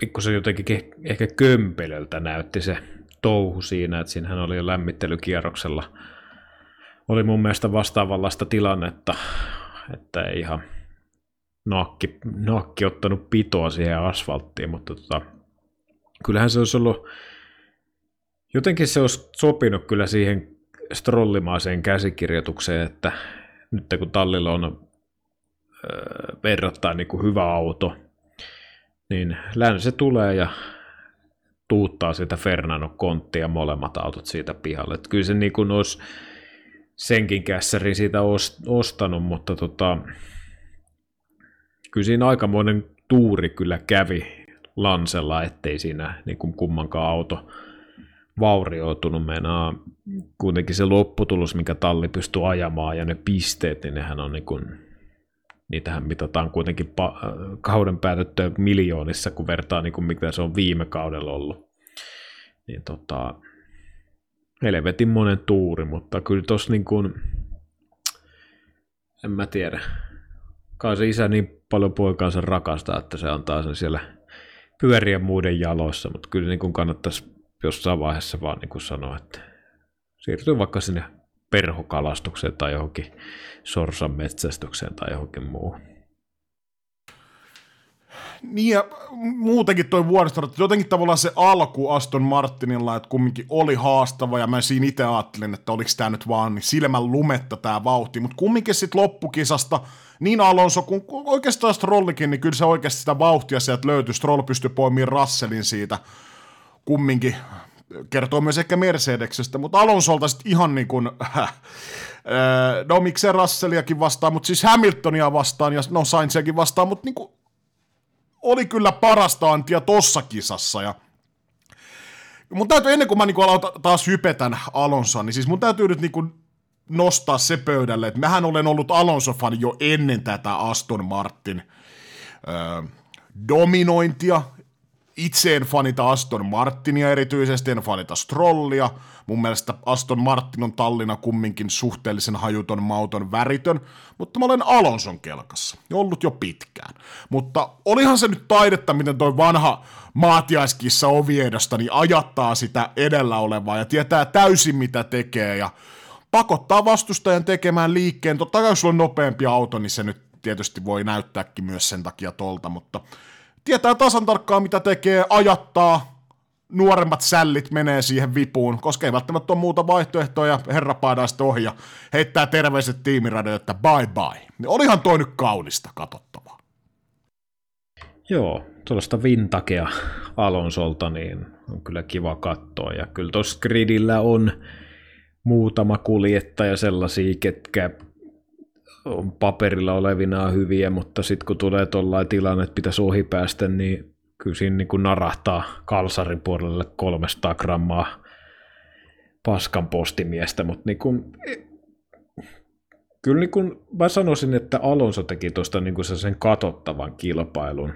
pikkusen jotenkin ehkä kömpelöltä näytti se touhu siinä, että siinähän oli jo lämmittelykierroksella. Oli mun mielestä vastaavanlaista tilannetta, että ei ihan nakki, nakki ottanut pitoa siihen asfalttiin, mutta tota, kyllähän se olisi ollut, jotenkin se olisi sopinut kyllä siihen strollimaiseen käsikirjoitukseen, että nyt kun tallilla on öö, verrattain niin kuin hyvä auto, niin länsi tulee ja tuuttaa sitä Fernando Konttia molemmat autot siitä pihalle. Että kyllä se niin kuin olisi senkin kässäri siitä ostanut, mutta tota, kyllä siinä aikamoinen tuuri kyllä kävi Lansella, ettei siinä niin kuin kummankaan auto vaurioitunut. Meinaa kuitenkin se lopputulos, mikä talli pystyy ajamaan ja ne pisteet, niin nehän on niin kuin, niitähän mitataan kuitenkin pa- kauden päätettyä miljoonissa, kun vertaa niin kuin mitä se on viime kaudella ollut. Niin tota, helvetin monen tuuri, mutta kyllä tossa niin kuin, en mä tiedä, kai se isä niin paljon poikaansa rakastaa, että se antaa sen siellä pyöriä muiden jaloissa, mutta kyllä niin kuin kannattaisi jossain vaiheessa vaan niin kuin sanoa, että siirtyy vaikka sinne perhokalastukseen tai johonkin sorsan metsästykseen tai johonkin muuhun. Niin ja muutenkin toi vuoristo, jotenkin tavallaan se alku Aston Martinilla, että kumminkin oli haastava ja mä siinä itse ajattelin, että oliko tämä nyt vaan niin silmän lumetta tämä vauhti, mutta kumminkin sitten loppukisasta niin Alonso kuin oikeastaan Strollikin, niin kyllä se oikeasti sitä vauhtia sieltä löytyi. Stroll pystyi poimimaan Russellin siitä kumminkin kertoo myös ehkä Mercedeksestä, mutta Alonsolta sitten ihan niin kuin, äh, no miksei Russelliakin vastaan, mutta siis Hamiltonia vastaan ja no Sainziakin vastaan, mutta niin kuin, oli kyllä parasta antia tossa kisassa ja mun täytyy ennen kuin mä niin aloitan taas hypetän Alonsoa, niin siis mun täytyy nyt niin kuin nostaa se pöydälle, että mähän olen ollut Alonso-fani jo ennen tätä Aston Martin öö, dominointia. Itse en fanita Aston Martinia erityisesti, en fanita Strollia. Mun mielestä Aston Martin on tallina kumminkin suhteellisen hajuton, mauton, väritön, mutta mä olen Alonson kelkassa, ollut jo pitkään. Mutta olihan se nyt taidetta, miten toi vanha maatiaiskissa Oviedosta niin ajattaa sitä edellä olevaa ja tietää täysin mitä tekee ja pakottaa vastustajan tekemään liikkeen. Totta kai jos sulla on nopeampi auto, niin se nyt tietysti voi näyttääkin myös sen takia tolta, mutta tietää tasan tarkkaan mitä tekee, ajattaa, nuoremmat sällit menee siihen vipuun, koska ei välttämättä ole muuta vaihtoehtoa ja herra paadaan sitten ohi ja heittää terveiset tiimiradoille, että bye bye. Niin olihan toi nyt kaunista katsottavaa. Joo, tuollaista vintakea Alonsolta niin on kyllä kiva katsoa ja kyllä tuossa gridillä on muutama kuljettaja sellaisia, ketkä on paperilla olevina hyviä, mutta sitten kun tulee tuollainen tilanne, että pitäisi ohi päästä, niin kyllä siinä niin kuin narahtaa kalsarin puolelle 300 grammaa paskan postimiestä, mutta niin kuin, kyllä niin kuin mä sanoisin, että Alonso teki tuosta niin kuin sen katottavan kilpailun,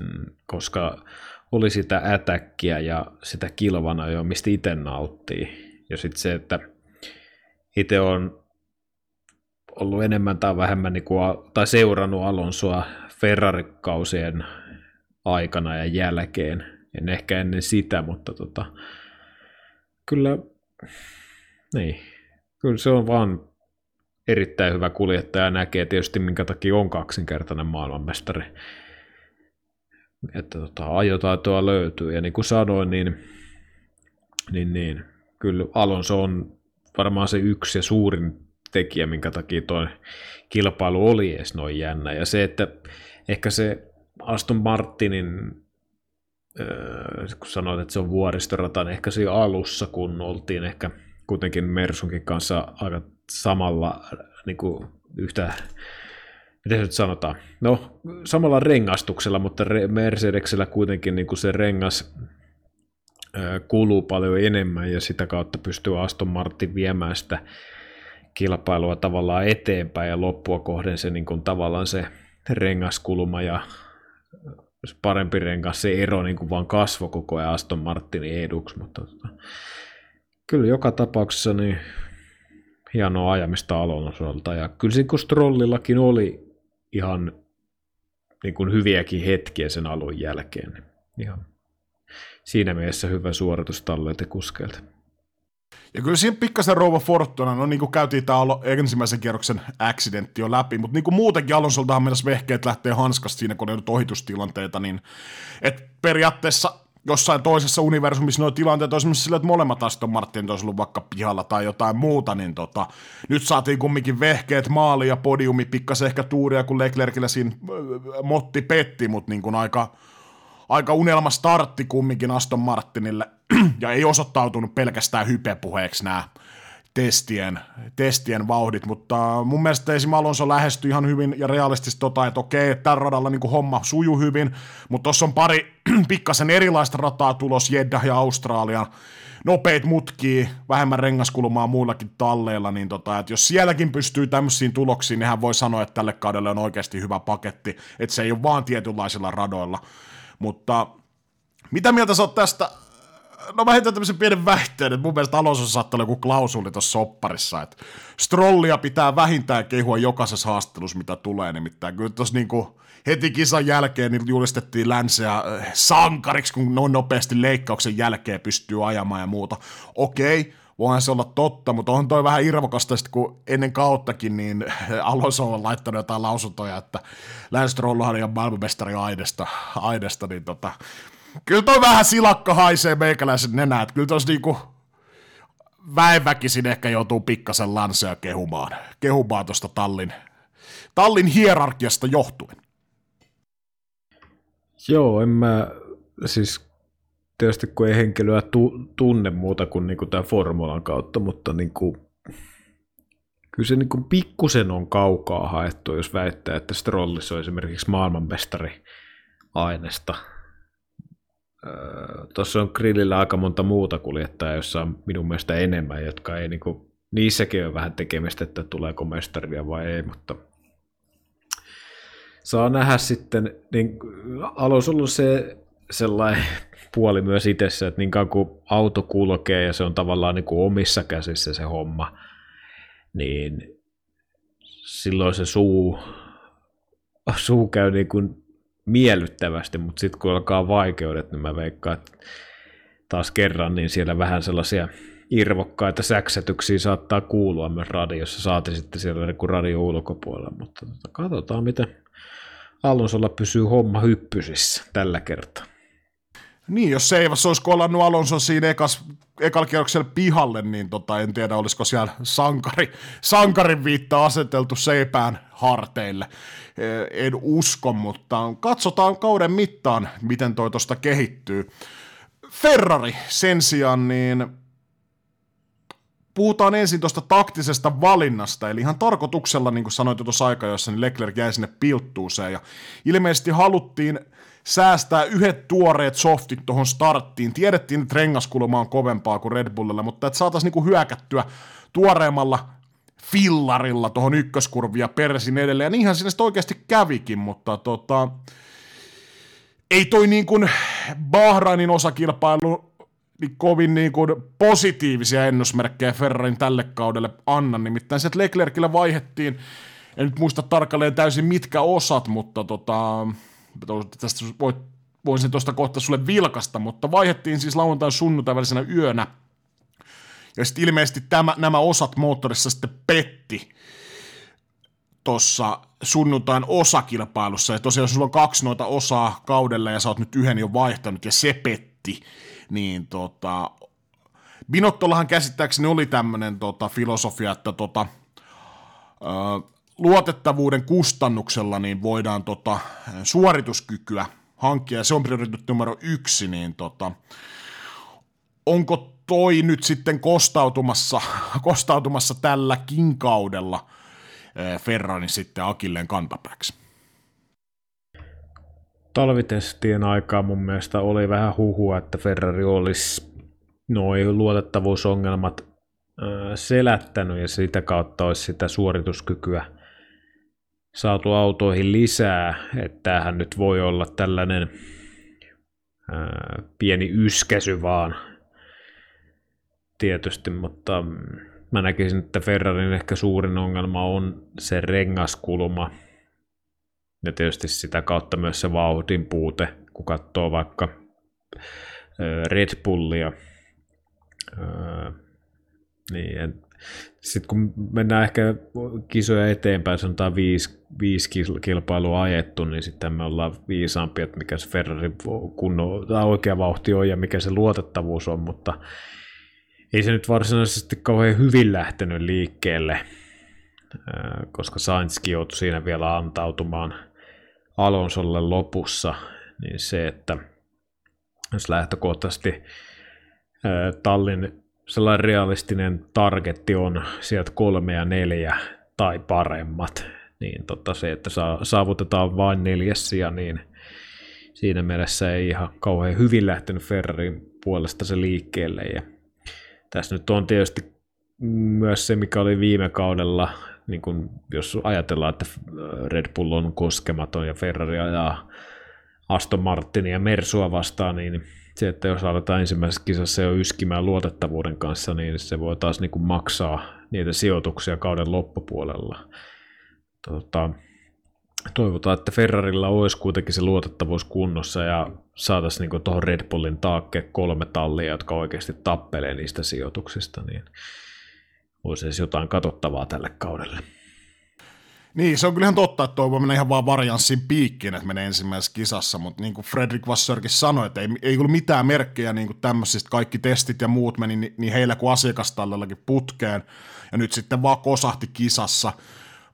mm, koska oli sitä ätäkkiä ja sitä kilvana jo, mistä itse nauttii. Ja sitten se, että itse on ollut enemmän tai vähemmän niin kuin, tai seurannut Alonsoa Ferrari-kausien aikana ja jälkeen. En ehkä ennen sitä, mutta tota, kyllä, niin, kyllä se on vaan erittäin hyvä kuljettaja näkee tietysti minkä takia on kaksinkertainen maailmanmestari. Että tota, ajotaitoa löytyy ja niin kuin sanoin, niin, niin, niin kyllä Alonso on varmaan se yksi ja suurin tekijä, minkä takia tuo kilpailu oli edes noin jännä. Ja se, että ehkä se Aston Martinin, kun sanoit, että se on vuoristorata, niin ehkä siinä alussa, kun oltiin ehkä kuitenkin Mersunkin kanssa aika samalla niin kuin yhtä, miten se nyt sanotaan, no samalla rengastuksella, mutta Mercedeksellä kuitenkin niin kuin se rengas kuluu paljon enemmän ja sitä kautta pystyy Aston Martin viemään sitä kilpailua tavallaan eteenpäin ja loppua kohden se niin kuin, tavallaan se rengaskulma ja parempi rengas, se ero niin kuin vaan kasvo koko ajan Aston Martinin eduksi, mutta tota, kyllä joka tapauksessa niin hienoa ajamista Alonsolta ja kyllä siinä Strollillakin oli ihan niin kuin hyviäkin hetkiä sen alun jälkeen. Niin ihan siinä mielessä hyvä suoritus talleilta kuskeilta. Ja kyllä siinä pikkasen rouva Fortuna, no niin kuin käytiin tämä ensimmäisen kierroksen accidentti jo läpi, mutta niin kuin muutenkin Alonsoltahan mennessä vehkeet lähtee hanskasta siinä, kun on nyt ohitustilanteita, niin että periaatteessa jossain toisessa universumissa nuo tilanteet on sillä, että molemmat Aston Martin olisi ollut vaikka pihalla tai jotain muuta, niin tota, nyt saatiin kumminkin vehkeet maali ja podiumi, pikkasen ehkä tuuria, kun Leclercillä siinä motti petti, mutta niin kuin aika, aika unelma startti kumminkin Aston Martinille, ja ei osoittautunut pelkästään hypepuheeksi nämä testien, testien vauhdit, mutta mun mielestä esim. Alonso lähestyi ihan hyvin ja realistisesti tota, että okei, että tällä radalla niin homma sujuu hyvin, mutta tuossa on pari pikkasen erilaista rataa tulos, Jeddah ja Australia, nopeit mutkii, vähemmän rengaskulmaa muillakin talleilla, niin tota, että jos sielläkin pystyy tämmöisiin tuloksiin, niin hän voi sanoa, että tälle kaudelle on oikeasti hyvä paketti, että se ei ole vaan tietynlaisilla radoilla. Mutta mitä mieltä sä oot tästä no mä heitän tämmöisen pienen väitteen, että mun mielestä Alonso saattaa olla joku klausuli tuossa sopparissa, että Strollia pitää vähintään kehua jokaisessa haastattelussa, mitä tulee, nimittäin kyllä tuossa niinku heti kisan jälkeen niin julistettiin länseä äh, sankariksi, kun noin nopeasti leikkauksen jälkeen pystyy ajamaan ja muuta. Okei, voihan se olla totta, mutta on toi vähän irvokasta, kun ennen kauttakin niin Alonso on laittanut jotain lausuntoja, että Lance Stroll on maailmanmestari Aidesta, Aidesta niin tota, Kyllä toi vähän silakka haisee meikäläisen nenää, että kyllä tos niinku väenväkisin ehkä joutuu pikkasen lansea kehumaan, kehumaan tuosta tallin, tallin hierarkiasta johtuen. Joo, en mä, siis tietysti kun ei henkilöä tu, tunne muuta kuin niinku tämän formulan kautta, mutta niinku, kyllä se niinku pikkusen on kaukaa haettu, jos väittää, että Strollis on esimerkiksi maailmanmestari aineesta. Tuossa on grillillä aika monta muuta kuljettajaa, jossa on minun mielestä enemmän, jotka ei niinku, niissäkin ole vähän tekemistä, että tuleeko mestaria vai ei, mutta saa nähdä sitten, niin Alonso ollut se sellainen puoli myös itsessä, että niin kauan kuin auto kulkee ja se on tavallaan niin kuin omissa käsissä se homma, niin silloin se suu, suu käy niin kuin miellyttävästi, mutta sitten kun alkaa vaikeudet, niin mä veikkaan, että taas kerran, niin siellä vähän sellaisia irvokkaita säksätyksiä saattaa kuulua myös radiossa, saati sitten siellä niin radio ulkopuolella, mutta katsotaan miten Alonsolla pysyy homma hyppysissä tällä kertaa. Niin, jos Seivas olisi kolannut Alonso siinä ekas, ekalla kierroksella pihalle, niin tota, en tiedä, olisiko siellä sankari, sankarin viitta aseteltu Seipään harteille. E, en usko, mutta katsotaan kauden mittaan, miten toi tuosta kehittyy. Ferrari sen sijaan, niin puhutaan ensin tuosta taktisesta valinnasta, eli ihan tarkoituksella, niin kuin sanoit tuossa aikajoissa, niin Leclerc jäi sinne pilttuuseen, ja ilmeisesti haluttiin säästää yhdet tuoreet softit tuohon starttiin. Tiedettiin, että rengaskulma on kovempaa kuin Red Bullilla, mutta että saataisiin niinku hyökättyä tuoreemmalla fillarilla tuohon ykköskurvia persin edelleen. Ja niinhän sitten oikeasti kävikin, mutta tota, ei toi niin kuin Bahrainin osakilpailu niin kovin niin kuin positiivisia ennusmerkkejä Ferrarin tälle kaudelle anna. Nimittäin se, että Leclercillä vaihettiin, en nyt muista tarkalleen täysin mitkä osat, mutta tota, tästä voit, voisin tuosta kohta sulle vilkasta, mutta vaihettiin siis lauantain sunnuntai välisenä yönä. Ja sitten ilmeisesti tämä, nämä osat moottorissa sitten petti tuossa sunnuntain osakilpailussa. Ja tosiaan, jos sulla on kaksi noita osaa kaudella ja sä oot nyt yhden jo vaihtanut ja se petti, niin tota, Binottollahan käsittääkseni oli tämmöinen tota, filosofia, että tota, ö, luotettavuuden kustannuksella niin voidaan tota, suorituskykyä hankkia, se on prioriteetti numero yksi, niin tota, onko toi nyt sitten kostautumassa, kostautumassa tälläkin kaudella Ferrarin sitten Akilleen kantapääksi? talvitestien aikaa mun mielestä oli vähän huhua, että Ferrari olisi noin luotettavuusongelmat selättänyt ja sitä kautta olisi sitä suorituskykyä saatu autoihin lisää, että tämähän nyt voi olla tällainen ää, pieni yskäsy vaan tietysti, mutta mä näkisin, että Ferrarin ehkä suurin ongelma on se rengaskulma, ja tietysti sitä kautta myös se vauhdin puute, kun katsoo vaikka Red Bullia. Niin, sitten kun mennään ehkä kisoja eteenpäin, sanotaan viisi, viisi kilpailua ajettu, niin sitten me ollaan viisaampia, että mikä se Ferrari kunno, tai oikea vauhti on ja mikä se luotettavuus on, mutta ei se nyt varsinaisesti kauhean hyvin lähtenyt liikkeelle, koska Sainzkin joutui siinä vielä antautumaan – Alonsolle lopussa, niin se, että jos lähtökohtaisesti tallin sellainen realistinen targetti on sieltä kolme ja neljä tai paremmat, niin tota se, että saavutetaan vain neljässiä, niin siinä mielessä ei ihan kauhean hyvin lähtenyt Ferrarin puolesta se liikkeelle. Ja tässä nyt on tietysti myös se, mikä oli viime kaudella niin kun, jos ajatellaan, että Red Bull on koskematon ja Ferrari ajaa Aston Martinia ja Mersua vastaan, niin se, että jos aletaan ensimmäisessä kisassa jo yskimään luotettavuuden kanssa, niin se voi taas niin kuin maksaa niitä sijoituksia kauden loppupuolella. Tota, toivotaan, että Ferrarilla olisi kuitenkin se luotettavuus kunnossa ja saataisiin niin tuohon Red Bullin taakke kolme tallia, jotka oikeasti tappelee niistä sijoituksista, niin olisi edes jotain katsottavaa tälle kaudelle. Niin, se on kyllähän totta, että toi voi mennä ihan vaan varianssin piikkiin, että menee ensimmäisessä kisassa, mutta niin kuin Fredrik Vassörkin sanoi, että ei, ei ollut mitään merkkejä niin kuin tämmöisistä, kaikki testit ja muut meni niin, niin heillä kuin asiakastallallakin putkeen, ja nyt sitten vaan kosahti kisassa,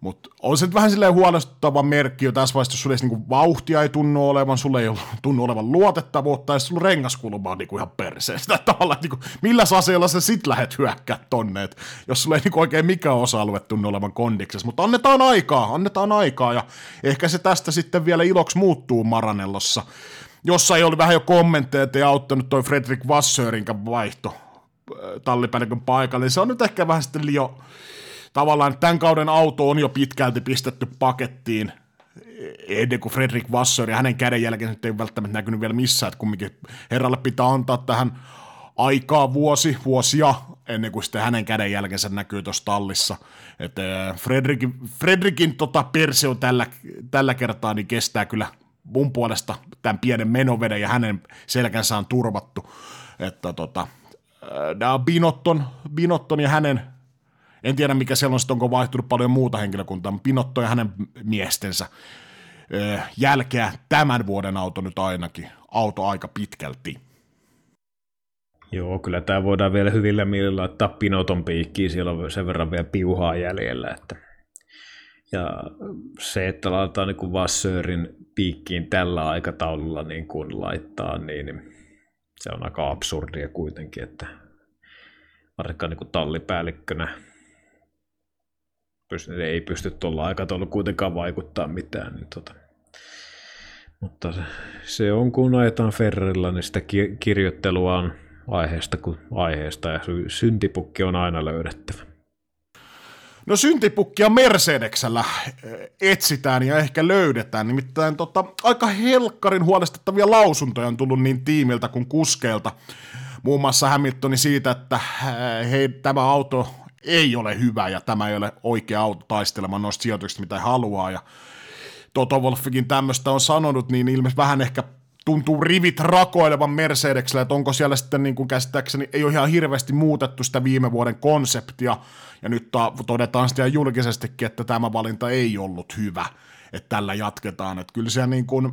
mutta on se vähän silleen huolestuttava merkki jo tässä vaiheessa, jos sulla niinku vauhtia ei tunnu olevan, sulla ei tunnu olevan luotettavuutta, ja sulla rengaskulma on niinku ihan perseestä. Tavallaan, niinku, millä aseella sä sit lähet hyökkää tonne, et jos sulla ei niinku oikein mikä osa-alue tunnu olevan kondiksessa. Mutta annetaan aikaa, annetaan aikaa, ja ehkä se tästä sitten vielä iloksi muuttuu Maranellossa. Jossa ei ollut vähän jo kommentteja, että ei auttanut toi Fredrik Vassörinkä vaihto tallipäällikön paikalle, niin se on nyt ehkä vähän sitten liian tavallaan tämän kauden auto on jo pitkälti pistetty pakettiin ennen kuin Fredrik Vassör ja hänen kädenjälkeen nyt ei välttämättä näkynyt vielä missään, että kumminkin herralle pitää antaa tähän aikaa vuosi, vuosia ennen kuin sitten hänen kädenjälkensä näkyy tuossa tallissa. Että Fredrikin, Fredrikin tota perse on tällä, tällä kertaa, niin kestää kyllä mun puolesta tämän pienen menoveden ja hänen selkänsä on turvattu. Että tota, nämä Binotton, Binotton ja hänen en tiedä, mikä siellä on, onko vaihtunut paljon muuta henkilökuntaa, mutta Pinotto ja hänen miestensä ö, jälkeä tämän vuoden auto nyt ainakin. Auto aika pitkälti. Joo, kyllä tämä voidaan vielä hyvillä mielellä laittaa Pinoton piikkiin, siellä on sen verran vielä piuhaa jäljellä. Että... Ja se, että laitetaan niin Vassörin piikkiin tällä aikataululla niin kuin laittaa, niin se on aika absurdia kuitenkin, että varsinkaan niin tallipäällikkönä pysty, ei pysty tuolla aikataululla kuitenkaan vaikuttaa mitään. Niin tota. Mutta se, on, kun ajetaan Ferrarilla, niin sitä ki- kirjoittelua on aiheesta kuin aiheesta, ja syntipukki on aina löydettävä. No syntipukkia Mercedeksellä eh, etsitään ja ehkä löydetään, nimittäin tota, aika helkkarin huolestuttavia lausuntoja on tullut niin tiimiltä kuin kuskeilta. muun muassa Hamiltoni siitä, että hei, tämä auto ei ole hyvä ja tämä ei ole oikea auto taistelemaan noista sijoituksista, mitä haluaa. Ja Toto Wolffikin tämmöistä on sanonut, niin ilmeisesti vähän ehkä tuntuu rivit rakoilevan Mercedeksellä, että onko siellä sitten niin kuin käsittääkseni, ei ole ihan hirveästi muutettu sitä viime vuoden konseptia, ja nyt todetaan sitten julkisestikin, että tämä valinta ei ollut hyvä, että tällä jatketaan, että kyllä siellä niin kuin,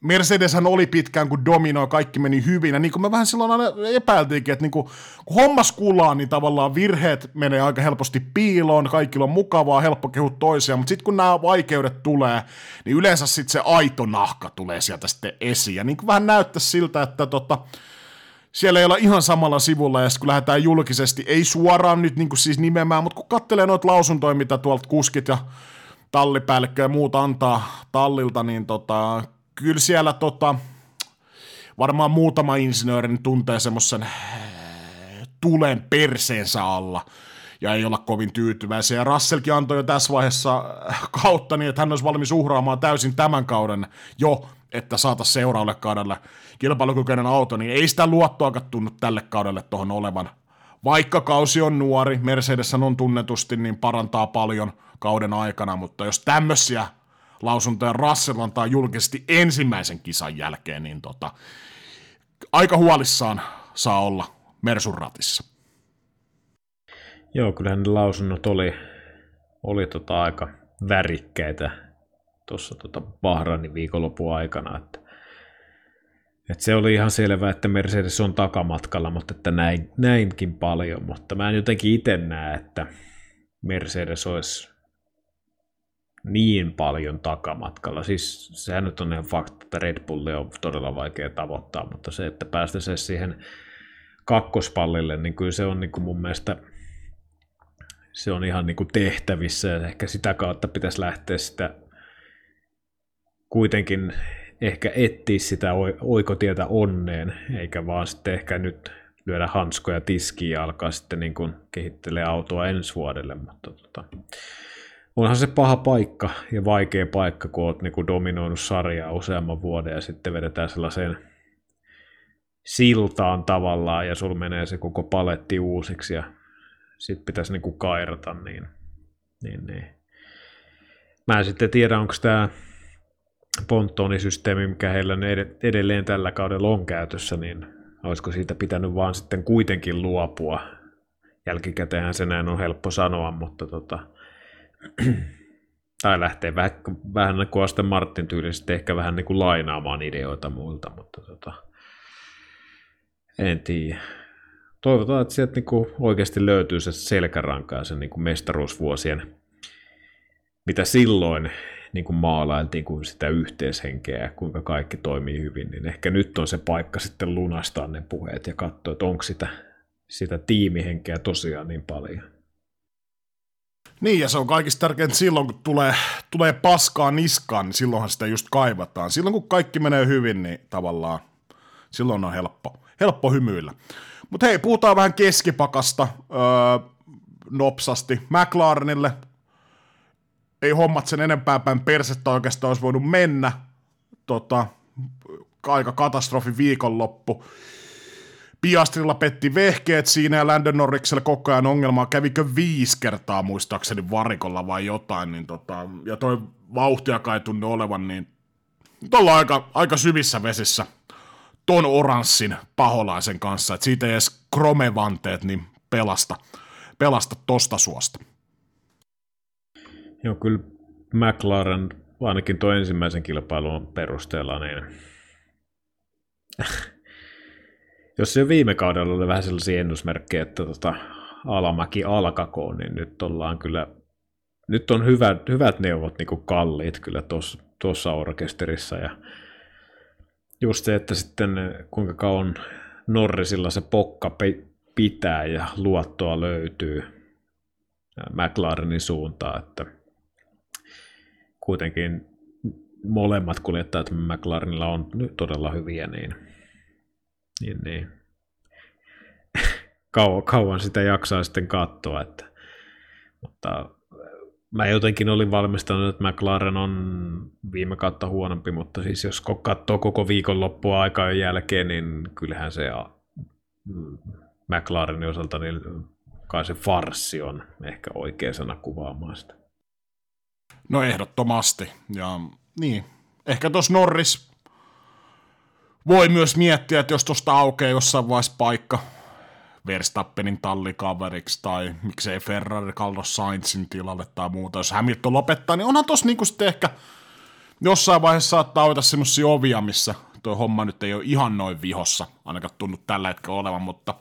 Mercedeshän oli pitkään, kun dominoi, kaikki meni hyvin, ja niin kuin me vähän silloin aina epäiltiinkin, että niin kuin, kun hommas kulaa, niin tavallaan virheet menee aika helposti piiloon, kaikilla on mukavaa, helppo kehua toisiaan, mutta sitten kun nämä vaikeudet tulee, niin yleensä sitten se aito nahka tulee sieltä sitten esiin, ja niin kuin vähän näyttää siltä, että tota, siellä ei olla ihan samalla sivulla, ja kun lähdetään julkisesti, ei suoraan nyt niin kuin siis nimemään, mutta kun katselee noita lausuntoja, mitä tuolta kuskit ja tallipäällikkö ja muut antaa tallilta, niin tota, kyllä siellä tota, varmaan muutama insinööri tuntee semmoisen äh, tulen perseensä alla ja ei olla kovin tyytyväisiä. Ja Russellkin antoi jo tässä vaiheessa äh, kautta niin, että hän olisi valmis uhraamaan täysin tämän kauden jo, että saataisiin seuraavalle kaudelle kilpailukykyinen auto, niin ei sitä luottoakaan tunnu tälle kaudelle tuohon olevan. Vaikka kausi on nuori, Mercedes on tunnetusti, niin parantaa paljon kauden aikana, mutta jos tämmöisiä lausuntoja Russell antaa julkisesti ensimmäisen kisan jälkeen, niin tota, aika huolissaan saa olla Mersun ratissa. Joo, kyllähän ne lausunnot oli, oli tota aika värikkäitä tuossa tota Bahrainin viikonlopun aikana, että, että se oli ihan selvää, että Mercedes on takamatkalla, mutta että näin, näinkin paljon, mutta mä en jotenkin itse näe, että Mercedes olisi niin paljon takamatkalla. Siis sehän nyt on ihan fakta, että Red Bulli on todella vaikea tavoittaa, mutta se, että päästä se siihen kakkospallille, niin kyllä se on niin kuin mun mielestä se on ihan niin kuin tehtävissä ja ehkä sitä kautta pitäisi lähteä sitä kuitenkin ehkä etsiä sitä oikotietä onneen, eikä vaan sitten ehkä nyt lyödä hanskoja tiskiin ja alkaa sitten niin kuin kehittelee autoa ensi vuodelle, mutta tota, onhan se paha paikka ja vaikea paikka, kun olet niin dominoinut sarjaa useamman vuoden ja sitten vedetään sellaiseen siltaan tavallaan ja sul menee se koko paletti uusiksi ja sitten pitäisi niin kuin kairata, niin, niin, niin. Mä en sitten tiedä, onko tämä ponttonisysteemi, mikä heillä edelleen tällä kaudella on käytössä, niin olisiko siitä pitänyt vaan sitten kuitenkin luopua. Jälkikäteenhän se näin on helppo sanoa, mutta tota, tai lähtee vähän, vähän niin kuin Aston Martin tyylisesti ehkä vähän niin kuin lainaamaan ideoita muilta, mutta tota, en tiedä. Toivotaan, että sieltä niin kuin oikeasti löytyy se selkäranka ja se niin kuin mestaruusvuosien, mitä silloin niin kuin maalailtiin kuin sitä yhteishenkeä ja kuinka kaikki toimii hyvin, niin ehkä nyt on se paikka sitten lunastaa ne puheet ja katsoa, että onko sitä, sitä tiimihenkeä tosiaan niin paljon. Niin, ja se on kaikista tärkeintä silloin, kun tulee, tulee paskaa niskaan, niin silloinhan sitä just kaivataan. Silloin, kun kaikki menee hyvin, niin tavallaan silloin on helppo, helppo hymyillä. Mutta hei, puhutaan vähän keskipakasta öö, nopsasti. McLarenille ei hommat sen enempää päin persettä oikeastaan olisi voinut mennä. Tota, aika katastrofi viikonloppu. Piastrilla petti vehkeet siinä ja Landon Norriksella koko ajan ongelmaa. Kävikö viisi kertaa muistaakseni varikolla vai jotain, niin tota, ja toi vauhtiakaan ei tunne olevan, niin tuolla aika, aika syvissä vesissä ton oranssin paholaisen kanssa, että siitä ei edes kromevanteet niin pelasta, pelasta tosta suosta. Joo, kyllä McLaren ainakin tuo ensimmäisen kilpailun perusteella, niin jos se viime kaudella oli vähän sellaisia ennusmerkkejä, että tota, alamäki alkakoon, niin nyt ollaan kyllä, nyt on hyvät, hyvät neuvot niin kuin kalliit kyllä tuossa orkesterissa. Ja just se, että sitten kuinka kauan Norrisilla se pokka pitää ja luottoa löytyy McLarenin suuntaan, että kuitenkin molemmat kuljettajat McLarenilla on todella hyviä, niin niin, niin. kauan, kauan sitä jaksaa sitten katsoa, että, mutta mä jotenkin olin valmistanut, että McLaren on viime kautta huonompi, mutta siis jos katsoo koko viikonloppua aikaa jälkeen, niin kyllähän se McLarenin osalta, niin kai se farssi on ehkä oikea sana kuvaamaan sitä. No ehdottomasti. Ja niin, ehkä tuossa Norris voi myös miettiä, että jos tuosta aukeaa jossain vaiheessa paikka Verstappenin tallikaveriksi tai miksei Ferrari Carlos Sainzin tilalle tai muuta. Jos Hamilton lopettaa, niin onhan tuossa niinku sitten ehkä jossain vaiheessa saattaa avata semmoisia ovia, missä tuo homma nyt ei ole ihan noin vihossa, ainakaan tunnu tällä hetkellä olevan, mutta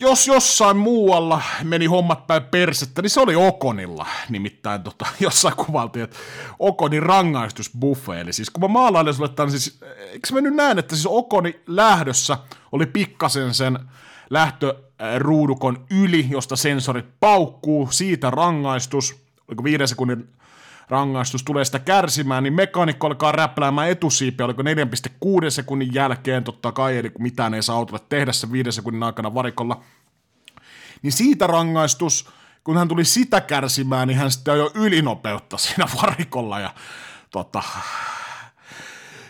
jos jossain muualla meni hommat päin persettä, niin se oli Okonilla. Nimittäin tota, jossain kuvaltiin, että Okonin rangaistusbuffe. Eli siis kun mä maalailen sulle tämän, siis eikö mä nyt näen, että siis Okoni lähdössä oli pikkasen sen lähtöruudukon yli, josta sensorit paukkuu, siitä rangaistus, oliko viiden sekunnin rangaistus tulee sitä kärsimään, niin mekaanikko alkaa räpläämään etusiipiä, oliko 4,6 sekunnin jälkeen, totta kai, eli mitään ei saa autolle tehdä sen 5 sekunnin aikana varikolla, niin siitä rangaistus, kun hän tuli sitä kärsimään, niin hän sitten jo ylinopeutta siinä varikolla, ja tota,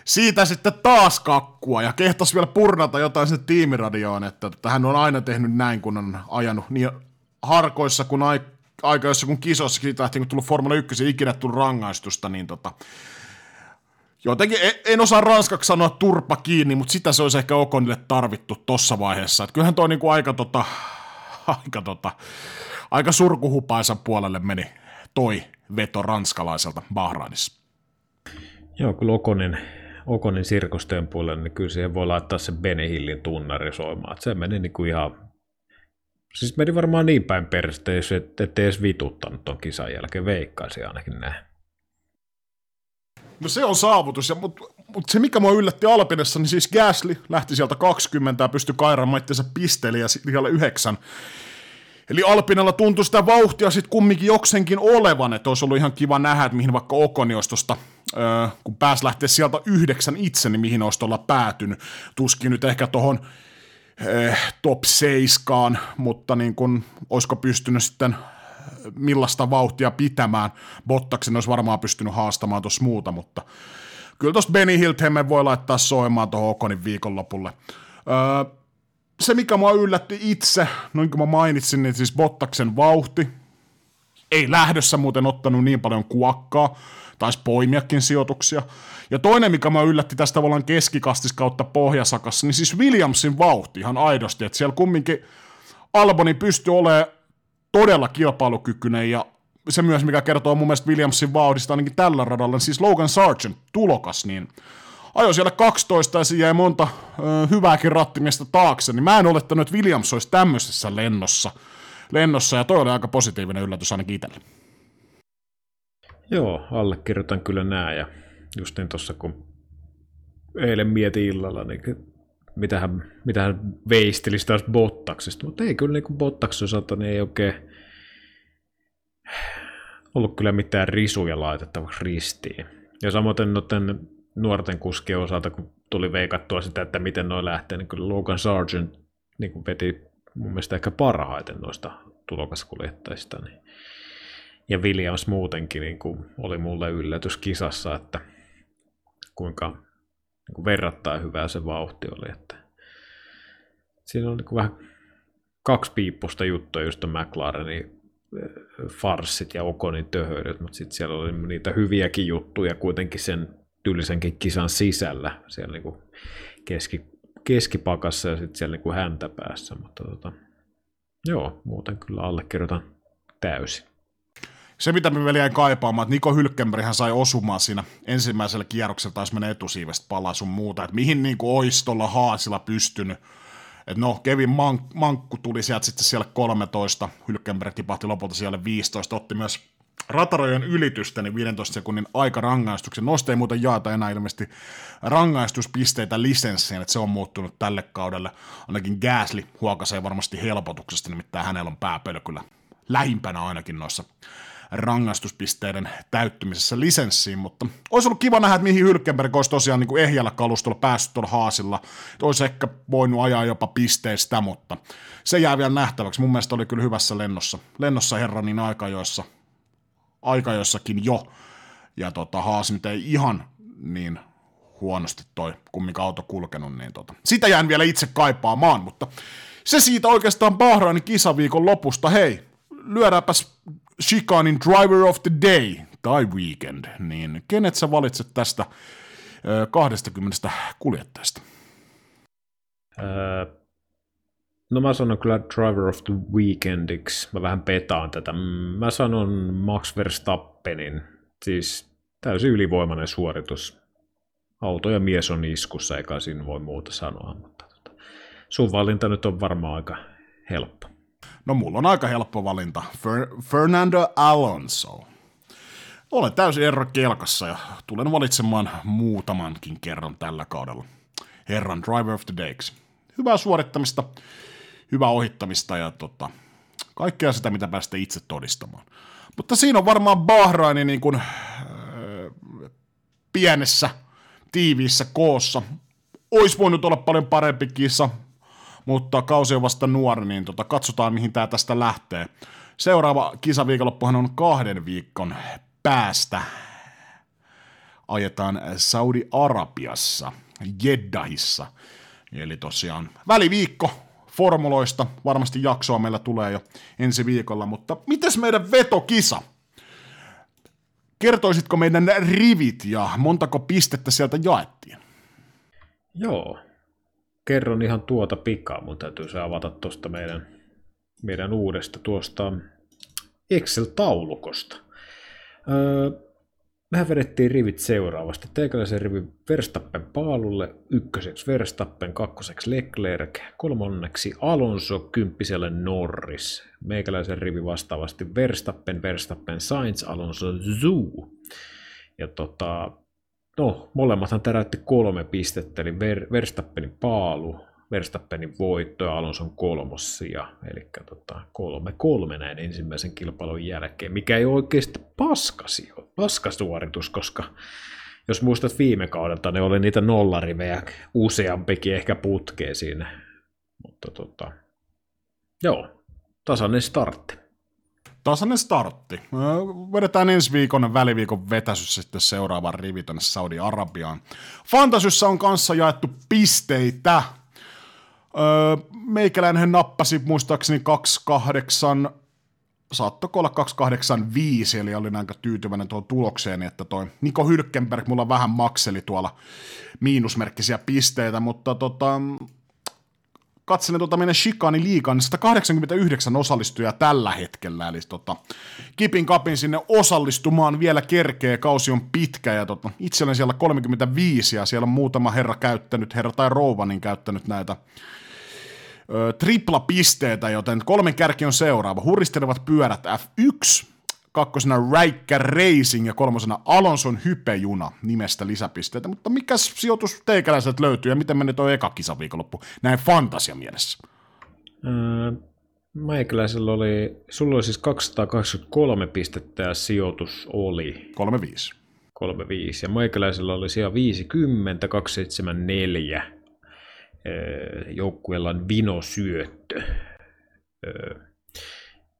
siitä sitten taas kakkua ja kehtas vielä purnata jotain sen tiimiradioon, että, että hän on aina tehnyt näin, kun on ajanut niin harkoissa kuin ai, aika kun kisossa siitä lähtien, kun tullut Formula 1 ikinä tullut rangaistusta, niin tota, jotenkin en, en osaa ranskaksi sanoa turpa kiinni, mutta sitä se olisi ehkä Okonille tarvittu tossa vaiheessa. Et kyllähän toi niinku aika, tota, aika, tota, aika surkuhupaisan puolelle meni toi veto ranskalaiselta Bahrainissa. Joo, kyllä Okonin, Okonin puolelle, niin kyllä siihen voi laittaa se Benehillin tunnari soimaan. Et se meni niin kuin ihan Siis meni varmaan niin päin perästä, jos et, ette edes vituttanut ton kisan jälkeen, veikkaisi ainakin näin. No se on saavutus, mutta mut se mikä mua yllätti Alpinessa, niin siis Gasly lähti sieltä 20 ja pystyi kairaamaan itseänsä pisteelle ja siellä yhdeksän. Eli Alpinella tuntui sitä vauhtia sitten kumminkin joksenkin olevan, että olisi ollut ihan kiva nähdä, että mihin vaikka Okoni olisi tosta, öö, kun pääsi lähteä sieltä yhdeksän itse, niin mihin olisi tuolla päätynyt. Tuskin nyt ehkä tuohon eh, top 7, mutta niin kun, olisiko pystynyt sitten millaista vauhtia pitämään. Bottaksen olisi varmaan pystynyt haastamaan tuossa muuta, mutta kyllä tuossa Benny Hilthemmen voi laittaa soimaan tuohon Okonin viikonlopulle. Öö, se, mikä mua yllätti itse, noin kuin mä mainitsin, niin siis Bottaksen vauhti, ei lähdössä muuten ottanut niin paljon kuokkaa, taisi poimiakin sijoituksia. Ja toinen, mikä mä yllätti tästä tavallaan keskikastis kautta pohjasakassa, niin siis Williamsin vauhti ihan aidosti, että siellä kumminkin Alboni pystyy olemaan todella kilpailukykyinen ja se myös, mikä kertoo mun mielestä Williamsin vauhdista ainakin tällä radalla, niin siis Logan Sargent, tulokas, niin ajoi siellä 12 ja siinä jäi monta ö, hyvääkin rattimista taakse, niin mä en olettanut, että Williams olisi tämmöisessä lennossa, lennossa ja toi oli aika positiivinen yllätys ainakin itselle. Joo, allekirjoitan kyllä nää ja just niin tuossa kun eilen mietin illalla, niin mitähän, mitähän veistelisi taas Bottaksesta, mutta ei kyllä niin Bottaksen osalta niin ei oikein ollut kyllä mitään risuja laitettavaksi ristiin. Ja samoin noiden nuorten kuskien osalta, kun tuli veikattua sitä, että miten noin lähtee, niin kyllä Logan Sargent niin kuin veti mun mielestä ehkä parhaiten noista tulokaskuljettajista. Niin. Ja Williams muutenkin niin kuin oli mulle yllätys kisassa, että kuinka niin kuin verrattain hyvää se vauhti oli. Että siinä on niin kuin vähän kaksi piippusta juttua, just McLarenin eh, farssit ja Okonin töhöilyt, mutta sitten siellä oli niitä hyviäkin juttuja kuitenkin sen tyylisenkin kisan sisällä, siellä niin kuin keski, keskipakassa ja sitten siellä niin kuin häntä päässä, mutta tota, joo, muuten kyllä allekirjoitan täysin se, mitä me vielä jäin kaipaamaan, että Niko Hylkenberghän sai osumaan siinä ensimmäisellä kierroksella, taisi mennä etusiivestä palaa sun muuta, että mihin niin kuin haasilla pystynyt. Että no, Kevin Mank- Mankku tuli sieltä sitten siellä 13, Hylkenberg tipahti lopulta siellä 15, otti myös ratarojen ylitystä, niin 15 sekunnin aika rangaistuksen. Nosta ei muuten jaeta enää ilmeisesti rangaistuspisteitä lisenssiin, että se on muuttunut tälle kaudelle. Ainakin Gasly huokasee varmasti helpotuksesta, nimittäin hänellä on pääpelö kyllä lähimpänä ainakin noissa rangaistuspisteiden täyttymisessä lisenssiin, mutta olisi ollut kiva nähdä, että mihin Hylkenberg olisi tosiaan niin kuin ehjällä kalustolla päässyt tuolla haasilla. Olisi ehkä voinut ajaa jopa pisteistä, mutta se jää vielä nähtäväksi. Mun mielestä oli kyllä hyvässä lennossa. Lennossa herra niin aikajoissa, aikajoissakin jo. Ja tota, Haas nyt ei ihan niin huonosti toi kumminkaan auto kulkenut, niin tota, sitä jään vielä itse kaipaamaan, mutta se siitä oikeastaan Bahrainin kisaviikon lopusta. Hei, lyödäänpäs Chicanin Driver of the Day tai Weekend, niin kenet sä valitset tästä 20 kuljettajasta? Öö, no mä sanon kyllä Driver of the Weekendiksi. Mä vähän petaan tätä. Mä sanon Max Verstappenin. Siis täysin ylivoimainen suoritus. Auto ja mies on iskussa, eikä siinä voi muuta sanoa. Mutta tota, sun valinta nyt on varmaan aika helppo. No mulla on aika helppo valinta. Fer- Fernando Alonso. Olen täysin ero kelkassa ja tulen valitsemaan muutamankin kerran tällä kaudella. Herran Driver of the Days. Hyvää suorittamista, hyvää ohittamista ja tota, kaikkea sitä, mitä päästä itse todistamaan. Mutta siinä on varmaan Bahrainin niin kuin, öö, pienessä, tiiviissä koossa. Ois voinut olla paljon parempi kisa, mutta kausi on vasta nuori, niin tota, katsotaan mihin tämä tästä lähtee. Seuraava kisaviikonloppuhan on kahden viikon päästä. Ajetaan Saudi-Arabiassa, Jeddahissa. Eli tosiaan väliviikko formuloista. Varmasti jaksoa meillä tulee jo ensi viikolla, mutta mites meidän vetokisa? Kertoisitko meidän rivit ja montako pistettä sieltä jaettiin? Joo, kerron ihan tuota pikaa, mutta täytyy se avata tuosta meidän, meidän uudesta tuosta Excel-taulukosta. Öö, mehän vedettiin rivit seuraavasti. Teikäläisen rivi Verstappen paalulle, ykköseksi Verstappen, kakkoseksi Leclerc, kolmanneksi Alonso, kymppiselle Norris. Meikäläisen rivi vastaavasti Verstappen, Verstappen, Sainz, Alonso, Zhu. Ja tota, no, molemmathan täräytti kolme pistettä, eli Ver, Verstappenin paalu, Verstappenin voitto ja Alonson kolmossia, eli tota, kolme kolme näin ensimmäisen kilpailun jälkeen, mikä ei oikeasti paskasi, paskasuoritus, koska jos muistat viime kaudelta, ne oli niitä nollarivejä useampikin ehkä putkeen siinä, mutta tota, joo, tasainen startti tasainen startti. Vedetään ensi viikon väliviikon vetäsys sitten seuraavan rivi tänne Saudi-Arabiaan. Fantasyssä on kanssa jaettu pisteitä. meikäläinen nappasi muistaakseni 28, saattoiko olla 285, eli olin aika tyytyväinen tuohon tulokseen, että toi Niko Hylkenberg, mulla vähän makseli tuolla miinusmerkkisiä pisteitä, mutta tota, katselin tuota meidän Shikani liikaa, niin 189 osallistujaa tällä hetkellä, eli tota, kipin kapin sinne osallistumaan vielä kerkee, kausi on pitkä, ja tota, itse olen siellä 35, ja siellä on muutama herra käyttänyt, herra tai rouva, niin käyttänyt näitä ö, tripla pisteitä, joten kolmen kärki on seuraava. Huristelevat pyörät F1, kakkosena Räikkä Racing ja kolmosena Alonson hypejuna nimestä lisäpisteitä, mutta mikä sijoitus teikäläiset löytyy ja miten meni tuo eka kisaviikonloppu näin fantasia mielessä? Öö, meikäläisellä oli, sulla oli siis 223 pistettä ja sijoitus oli? 35. 35 ja meikäläisellä oli siellä 50, 274 joukkueella on Vino Syöttö. Öö,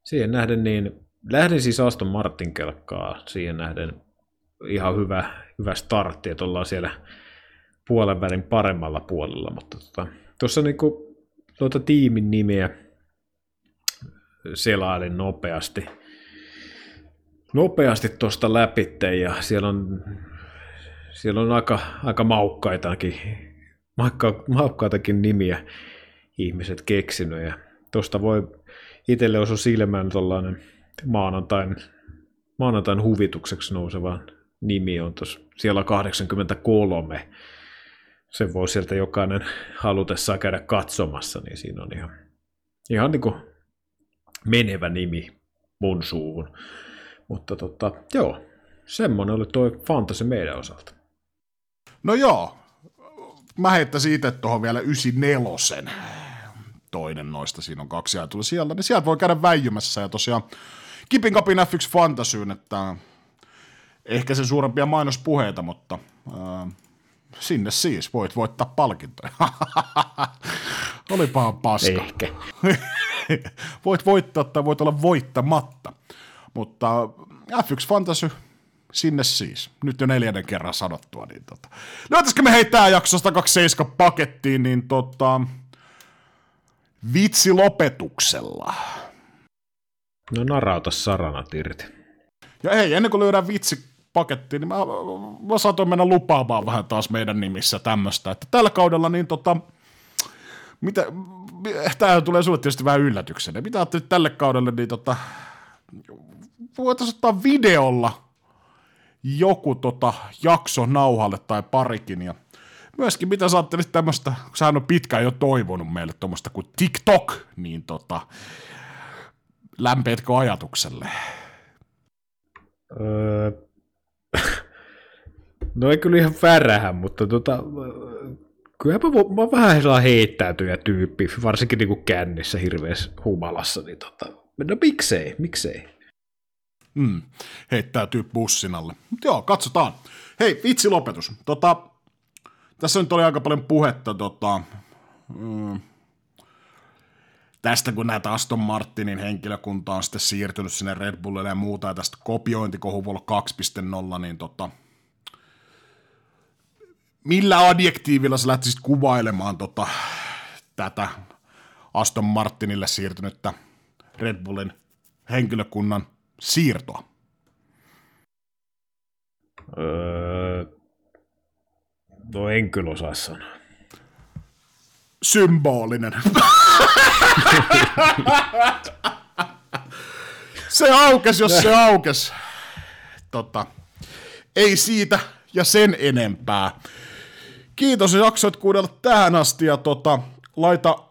siihen nähden niin lähdin siis Aston Martin kelkkaa siihen nähden ihan hyvä, hyvä startti, että ollaan siellä puolen välin paremmalla puolella, mutta tuossa tota, niinku tuota tiimin nimeä selailin nopeasti, nopeasti tuosta läpi ja siellä on, siellä on aika, aika maukkaitakin, maukka, maukkaitakin nimiä ihmiset keksinyt ja tuosta voi itselle osua silmään tuollainen maanantain, maanantain huvitukseksi nouseva nimi on tuossa siellä 83. Se voi sieltä jokainen halutessaan käydä katsomassa, niin siinä on ihan, ihan niin kuin menevä nimi mun suuhun. Mutta tota, joo, semmonen oli toi fantasy meidän osalta. No joo, mä heittäisin itse tuohon vielä 94 toinen noista, siinä on kaksi ajatulla sieltä, niin sieltä voi käydä väijymässä ja tosiaan Kipin kapin F1 Fantasyyn, että ehkä sen suurempia mainospuheita, mutta äh, sinne siis voit voittaa palkintoja. Olipahan paska. Ehkä. voit voittaa tai voit olla voittamatta. Mutta F1 Fantasy sinne siis. Nyt jo neljännen kerran sanottua. Niin tota. Löytäisikö me heittää jaksosta 27 pakettiin, niin tota, vitsi lopetuksella. No narauta saranat irti. Ja hei, ennen kuin lyödään vitsi pakettiin, niin mä, mä saatoin mennä lupaamaan vähän taas meidän nimissä tämmöistä, että tällä kaudella niin tota, mitä, tämä tulee sulle tietysti vähän yllätyksenä. Mitä ajattelit tälle kaudelle, niin tota, voitaisiin ottaa videolla joku tota, jakso nauhalle tai parikin, ja myöskin mitä sä ajattelit tämmöistä, kun sä on pitkään jo toivonut meille tuommoista kuin TikTok, niin tota, lämpeetkö ajatukselle? Öö, no ei kyllä ihan värähän, mutta tota, kyllä mä, mä oon vähän sellainen heittäytyjä tyyppi, varsinkin niinku kännissä hirveässä humalassa, niin tota, no miksei, miksei. Mm, heittäytyy bussin alle. Mut joo, katsotaan. Hei, vitsi lopetus. Tota, tässä nyt oli aika paljon puhetta tota, mm, tästä, kun näitä Aston Martinin henkilökunta on sitten siirtynyt sinne Red Bullille ja muuta, ja tästä kopiointikohuvulla 2.0, niin tota, millä adjektiivilla sä lähtisit kuvailemaan tota, tätä Aston Martinille siirtynyttä Red Bullin henkilökunnan siirtoa? Öö, no en kyllä osaa sanoa. Symbolinen. se aukes, jos se aukes. Tota, ei siitä ja sen enempää. Kiitos, että jaksoit kuunnella tähän asti ja tota, laita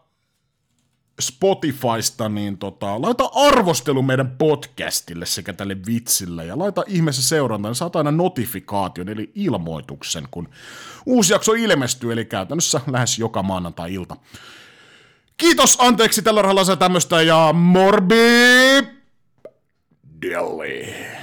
Spotifysta, niin tota, laita arvostelu meidän podcastille sekä tälle vitsille ja laita ihmeessä seurantaan, niin saat aina notifikaation eli ilmoituksen, kun uusi jakso ilmestyy, eli käytännössä lähes joka maanantai-ilta. Kiitos, anteeksi tällä rahalla tämmöistä ja morbi... Delhi.